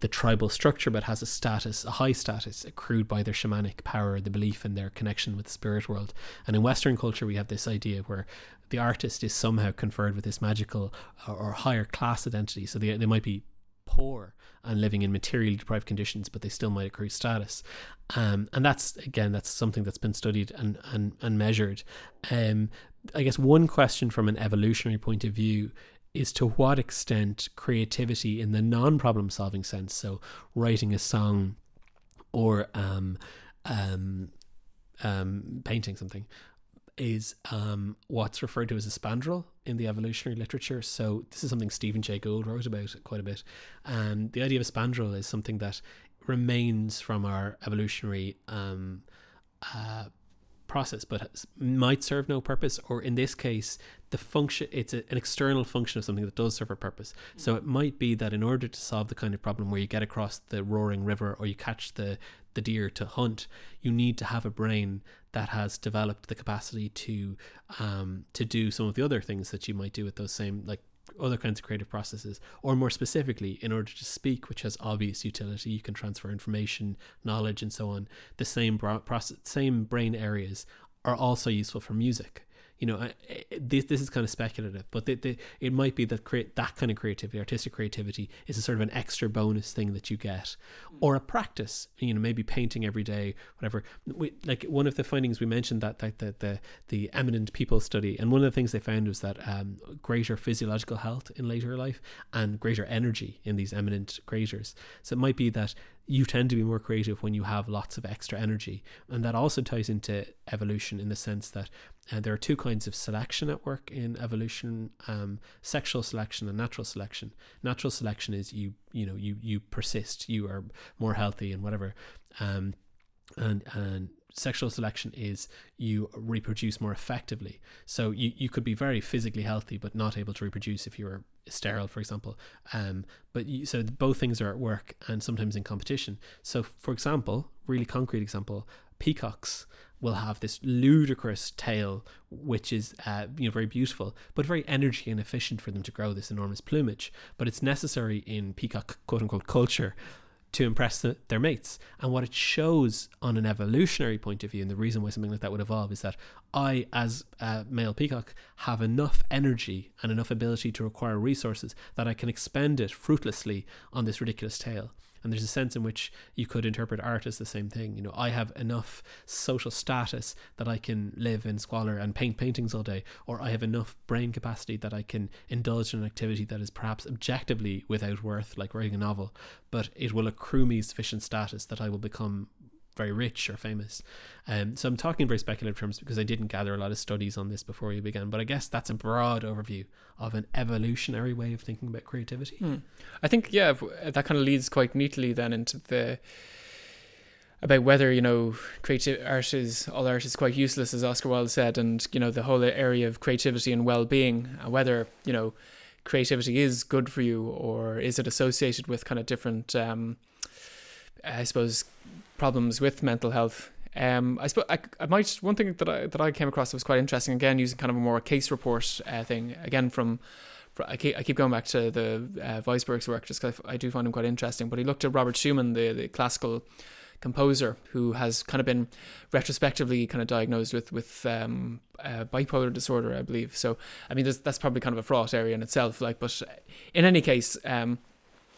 the tribal structure, but has a status, a high status accrued by their shamanic power, the belief in their connection with the spirit world. And in Western culture, we have this idea where the artist is somehow conferred with this magical or, or higher class identity. So they, they might be poor and living in materially deprived conditions, but they still might accrue status. Um, and that's again, that's something that's been studied and and, and measured. Um, I guess one question from an evolutionary point of view is to what extent creativity in the non-problem solving sense, so writing a song or um, um, um, painting something, is um, what's referred to as a spandrel in the evolutionary literature. So this is something Stephen Jay Gould wrote about quite a bit. And the idea of a spandrel is something that remains from our evolutionary um, uh, process, but might serve no purpose, or in this case, the function it's a, an external function of something that does serve a purpose. So it might be that in order to solve the kind of problem where you get across the roaring river or you catch the the deer to hunt, you need to have a brain that has developed the capacity to um, to do some of the other things that you might do with those same like other kinds of creative processes, or more specifically, in order to speak, which has obvious utility, you can transfer information, knowledge, and so on. The same process, same brain areas are also useful for music you know, this this is kind of speculative, but the, the, it might be that create that kind of creativity, artistic creativity, is a sort of an extra bonus thing that you get, or a practice. You know, maybe painting every day, whatever. We, like one of the findings we mentioned that that the, the the eminent people study, and one of the things they found was that um, greater physiological health in later life and greater energy in these eminent creators. So it might be that you tend to be more creative when you have lots of extra energy. And that also ties into evolution in the sense that uh, there are two kinds of selection at work in evolution um, sexual selection and natural selection. Natural selection is you, you know, you, you persist, you are more healthy and whatever. Um, and, and sexual selection is you reproduce more effectively. So you, you could be very physically healthy but not able to reproduce if you were sterile, for example. Um, but you, so both things are at work and sometimes in competition. So, for example, really concrete example, peacocks will have this ludicrous tail, which is uh, you know very beautiful, but very energy inefficient for them to grow this enormous plumage. But it's necessary in peacock quote unquote culture to impress the, their mates. And what it shows on an evolutionary point of view, and the reason why something like that would evolve, is that I, as a male peacock, have enough energy and enough ability to acquire resources that I can expend it fruitlessly on this ridiculous tail. And there's a sense in which you could interpret art as the same thing. You know, I have enough social status that I can live in squalor and paint paintings all day, or I have enough brain capacity that I can indulge in an activity that is perhaps objectively without worth, like writing a novel, but it will accrue me sufficient status that I will become very rich or famous. Um, so I'm talking in very speculative terms because I didn't gather a lot of studies on this before you began. But I guess that's a broad overview of an evolutionary way of thinking about creativity. Hmm. I think yeah, that kind of leads quite neatly then into the about whether you know creative art is all art is quite useless, as Oscar Wilde said, and you know the whole area of creativity and well-being, whether you know creativity is good for you or is it associated with kind of different. Um, I suppose problems with mental health. Um, I suppose I, I might one thing that I that I came across that was quite interesting. Again, using kind of a more case report uh, thing. Again, from, from, I keep I keep going back to the uh, Weisberg's work just because I, do find him quite interesting. But he looked at Robert Schumann, the the classical composer, who has kind of been retrospectively kind of diagnosed with with um, uh, bipolar disorder, I believe. So I mean, that's probably kind of a fraught area in itself. Like, but in any case. Um,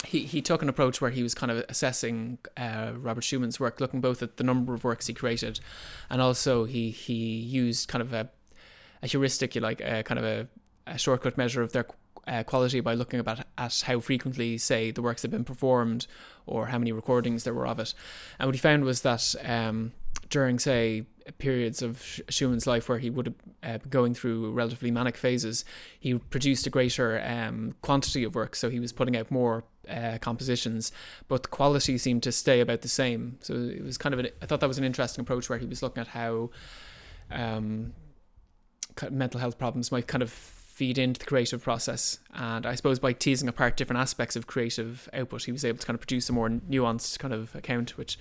he, he took an approach where he was kind of assessing uh, Robert Schumann's work, looking both at the number of works he created, and also he he used kind of a, a heuristic, you like, a kind of a, a shortcut measure of their uh, quality by looking about at how frequently, say, the works had been performed, or how many recordings there were of it. And what he found was that um, during, say, periods of Schumann's life where he would have uh, going through relatively manic phases, he produced a greater um, quantity of work. So he was putting out more uh, compositions, but the quality seemed to stay about the same. So it was kind of, an, I thought that was an interesting approach where he was looking at how um, mental health problems might kind of feed into the creative process. And I suppose by teasing apart different aspects of creative output, he was able to kind of produce a more nuanced kind of account, which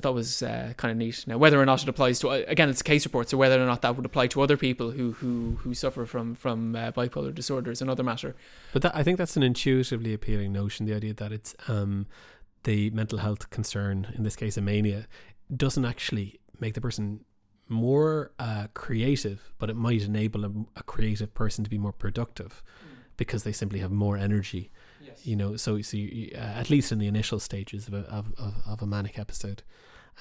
I thought was uh, kind of neat. Now, whether or not it applies to again, it's a case report, so whether or not that would apply to other people who who who suffer from from uh, bipolar disorder is another matter. But that, I think that's an intuitively appealing notion. The idea that it's um, the mental health concern, in this case, a mania, doesn't actually make the person more uh, creative, but it might enable a, a, creative person to be more productive mm. because they simply have more energy. Yes. You know, so so you, uh, at least in the initial stages of a of, of, of a manic episode.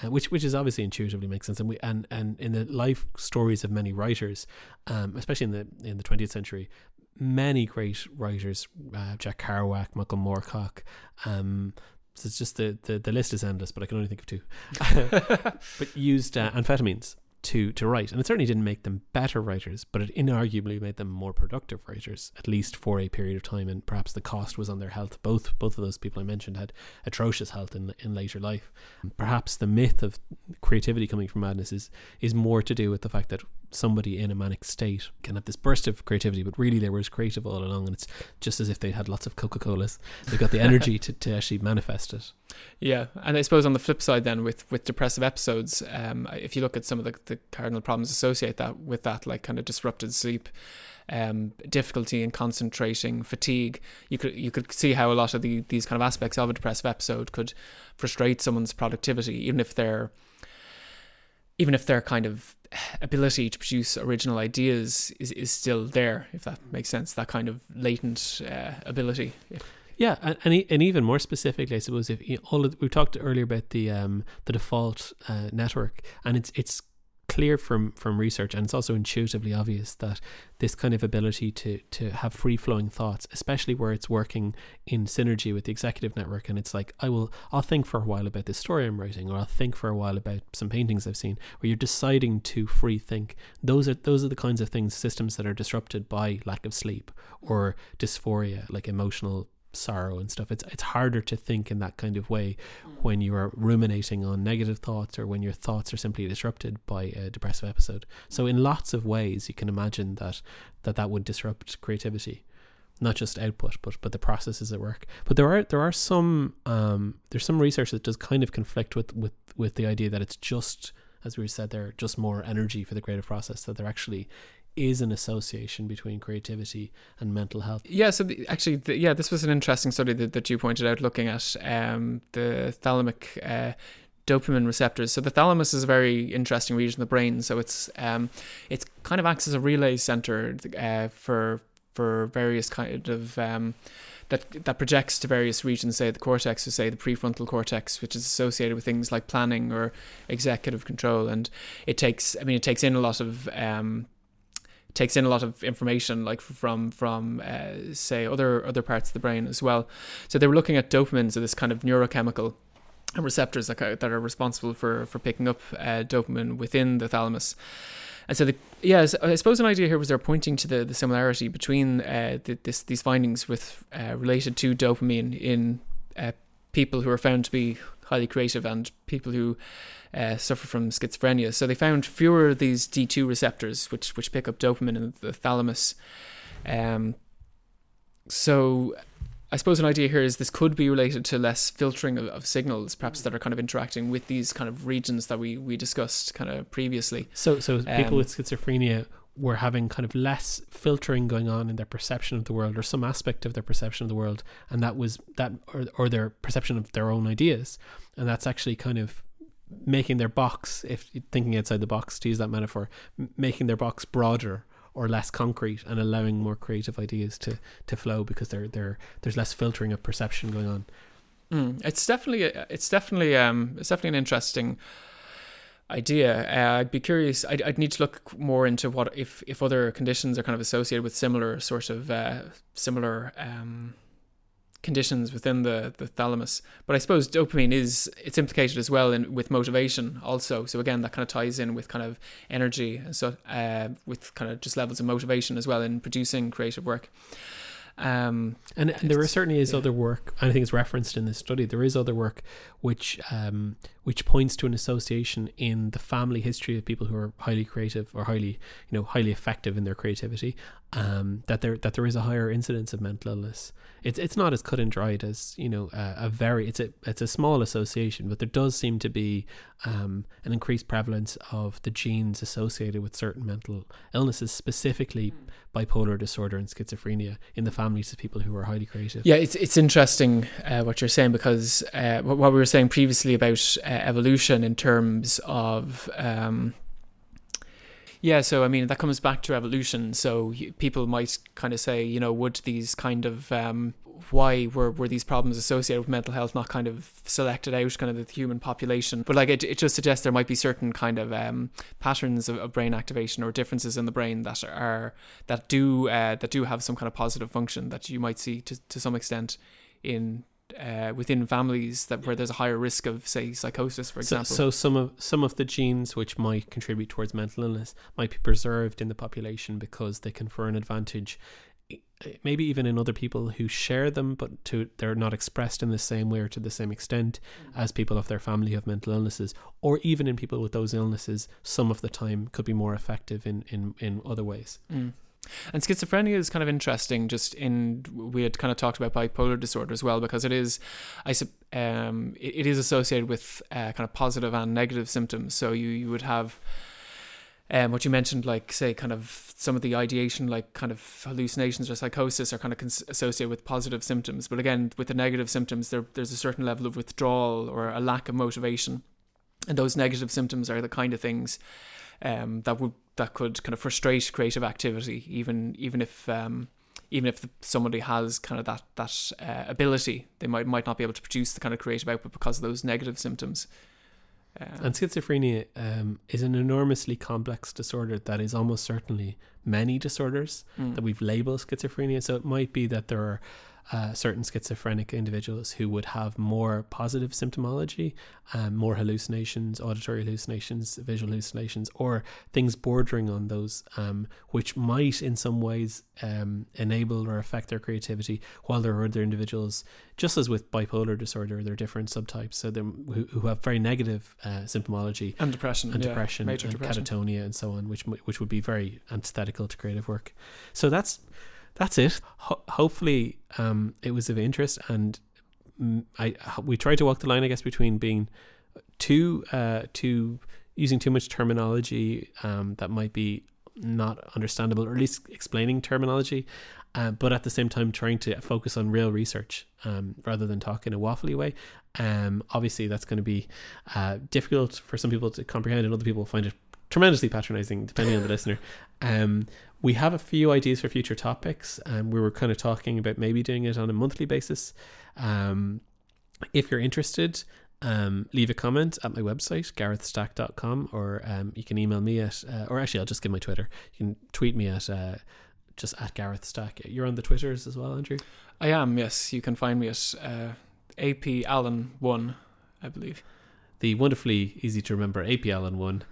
Uh, which which is obviously intuitively makes sense, and we and, and in the life stories of many writers, um, especially in the in the twentieth century, many great writers, uh, Jack Kerouac, Michael Moorcock, um, so it's just the, the, the list is endless, but I can only think of two. but used uh, amphetamines to to write, and it certainly didn't make them better writers, but it inarguably made them more productive writers, at least for a period of time. And perhaps the cost was on their health. Both both of those people I mentioned had atrocious health in in later life. Perhaps the myth of creativity coming from madness is is more to do with the fact that somebody in a manic state can have this burst of creativity, but really they were as creative all along, and it's just as if they had lots of Coca Colas. They've got the energy to, to actually manifest it. Yeah, and I suppose on the flip side, then with with depressive episodes, um, if you look at some of the, the cardinal problems associated that with that, like kind of disrupted sleep. Um, difficulty in concentrating, fatigue. You could you could see how a lot of the, these kind of aspects of a depressive episode could frustrate someone's productivity, even if they're even if they're kind of ability to produce original ideas is, is still there, if that makes sense, that kind of latent uh, ability. Yeah, and, and and even more specifically, I suppose if all of, we talked earlier about the um the default uh, network, and it's it's clear from from research and it's also intuitively obvious that this kind of ability to to have free flowing thoughts especially where it's working in synergy with the executive network and it's like I will I'll think for a while about this story I'm writing or I'll think for a while about some paintings I've seen where you're deciding to free think. Those are those are the kinds of things systems that are disrupted by lack of sleep or dysphoria like emotional sorrow and stuff. It's it's harder to think in that kind of way mm. when you are ruminating on negative thoughts or when your thoughts are simply disrupted by a depressive episode. So in lots of ways, you can imagine that that that would disrupt creativity, not just output, but but the processes at work. But there are there are some um, there's some research that does kind of conflict with with with the idea that it's just as we said there, just more energy for the creative process. That there actually is an association between creativity and mental health. Yeah, so the, actually, the, yeah, this was an interesting study that, that you pointed out looking at um, the thalamic uh, dopamine receptors. So the thalamus is a very interesting region of the brain. So it's um, it's kind of acts as a relay center uh, for for various kind of um, that that projects to various regions, say the cortex, or say the prefrontal cortex, which is associated with things like planning or executive control. And it takes, I mean, it takes in a lot of um, takes in a lot of information like from from uh, say other other parts of the brain as well. So they were looking at dopamine, so this kind of neurochemical receptors that, that are responsible for for picking up uh, dopamine within the thalamus. And so, the, yeah, I suppose an idea here was they're pointing to the, the similarity between uh, the, this, these findings with uh, related to dopamine in uh, people who are found to be highly creative and people who uh, suffer from schizophrenia. So they found fewer of these D2 receptors, which which pick up dopamine in the thalamus. Um, so I suppose an idea here is this could be related to less filtering of, of, signals, perhaps that are kind of interacting with these kind of regions that we, we discussed kind of previously. So, so people um, with schizophrenia were having kind of less filtering going on in their perception of the world, or some aspect of their perception of the world, and that was that, or, or their perception of their own ideas, and that's actually kind of making their box, if thinking outside the box, to use that metaphor, making their box broader or less concrete and allowing more creative ideas to, to flow because they're, they're, there's less filtering of perception going on. Mm, it's definitely it's definitely um it's definitely an interesting idea. Uh, I'd be curious. I'd, I'd need to look more into what if if other conditions are kind of associated with similar sort of uh, similar um, conditions within the, the thalamus. But I suppose dopamine is it's implicated as well in with motivation also. So again, that kind of ties in with kind of energy and so uh, with kind of just levels of motivation as well in producing creative work. Um, And, and there certainly is yeah. other work. I think it's referenced in this study. There is other work which um, which points to an association in the family history of people who are highly creative or highly you know highly effective in their creativity. Um, that there that there is a higher incidence of mental illness. It's it's not as cut and dried as you know a, a very it's a it's a small association, but there does seem to be um, an increased prevalence of the genes associated with certain mental illnesses, specifically bipolar disorder and schizophrenia in the families of people who are highly creative. Yeah, it's it's interesting uh, what you're saying because uh, what, what we were saying previously about evolution in terms of um, yeah. So I mean that comes back to evolution. So people might kind of say, you know, would these kind of um, why were were these problems associated with mental health not kind of selected out kind of the human population? But like it, it just suggests there might be certain kind of um, patterns of, of brain activation or differences in the brain that are that do uh, that do have some kind of positive function that you might see to, to some extent in uh, within families that where there's a higher risk of say psychosis for example so some of some of the genes which might contribute towards mental illness might be preserved in the population because they confer an advantage, maybe even in other people who share them, but to they're not expressed in the same way or to the same extent as people of their family who have mental illnesses, or even in people with those illnesses, some of the time could be more effective in in in other ways. Mm. And schizophrenia is kind of interesting. Just in we had kind of talked about bipolar disorder as well because it is, I um, it, is associated with uh, kind of positive and negative symptoms. So you you would have. Um, what you mentioned, like say, kind of some of the ideation, like kind of hallucinations or psychosis, are kind of cons- associated with positive symptoms. But again, with the negative symptoms, there there's a certain level of withdrawal or a lack of motivation, and those negative symptoms are the kind of things um, that would that could kind of frustrate creative activity, even even if um, even if the, somebody has kind of that that uh, ability, they might might not be able to produce the kind of creative output because of those negative symptoms. Um, And schizophrenia um, is an enormously complex disorder that is almost certainly many disorders. mm, that we've labeled schizophrenia. So it might be that there are uh, certain schizophrenic individuals who would have more positive symptomology, um, more hallucinations, auditory hallucinations, visual hallucinations, or things bordering on those, um, which might in some ways um, enable or affect their creativity, while there are other individuals, just as with bipolar disorder, there are different subtypes, so them who, who have very negative uh, symptomology and depression, and yeah, depression and depression. catatonia and so on, which which would be very antithetical to creative work. So that's that's it. Ho- hopefully, um, it was of interest, and mm, I we tried to walk the line, I guess, between being too uh, too using too much terminology um, that might be not understandable, or at least explaining terminology, uh, but at the same time trying to focus on real research um, rather than talk in a waffly way. Um, obviously, that's going to be uh, difficult for some people to comprehend, and other people find it tremendously patronizing, depending on the listener. Um, we have a few ideas for future topics, and we were kind of talking about maybe doing it on a monthly basis. Um, if you're interested, um, leave a comment at my website, garethstack.com, or um, you can email me at, uh, or actually, I'll just give my Twitter. You can tweet me at uh, just at Gareth Stack. You're on the Twitters as well, Andrew? I am, yes. You can find me at uh, AP Allen one, I believe. The wonderfully easy to remember AP Allen one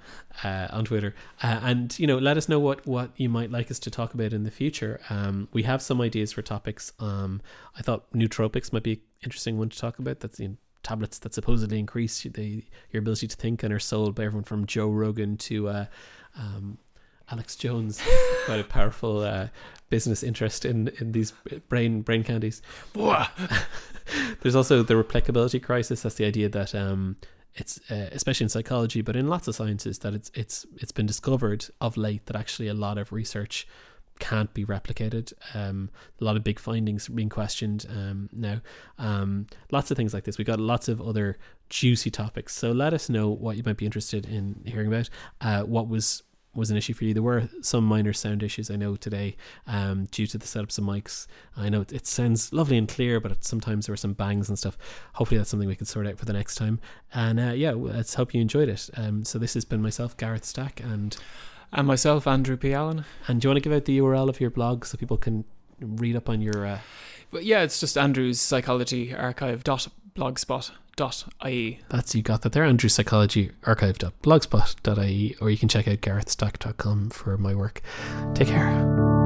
uh, on Twitter, uh, and you know, let us know what what you might like us to talk about in the future. Um, we have some ideas for topics. Um, I thought nootropics might be an interesting one to talk about. That's the tablets that supposedly increase the your ability to think and are sold by everyone from Joe Rogan to uh, um, Alex Jones. Quite a powerful uh, business interest in in these brain brain candies. There's also the replicability crisis. That's the idea that um, it's uh, especially in psychology, but in lots of sciences, that it's it's it's been discovered of late that actually a lot of research can't be replicated. Um, a lot of big findings being questioned um, now. Um, lots of things like this. We got lots of other juicy topics. So let us know what you might be interested in hearing about. Uh, what was was an issue for you. There were some minor sound issues I know today um, due to the setups of mics. I know it, it sounds lovely and clear, but it, sometimes there were some bangs and stuff. Hopefully, that's something we can sort out for the next time. And uh, yeah, let's hope you enjoyed it. Um, so this has been myself, Gareth Stack, and And myself, Andrew P. Allen. and do you want to give out the URL of your blog so people can read up on your? Uh, But yeah, it's just Andrew's Psychology Archive dot blogspot dot ie. that's you got that there. Andrew Psychology Archive.blogspot.ie, or you can check out garethstack.com for my work. Take care.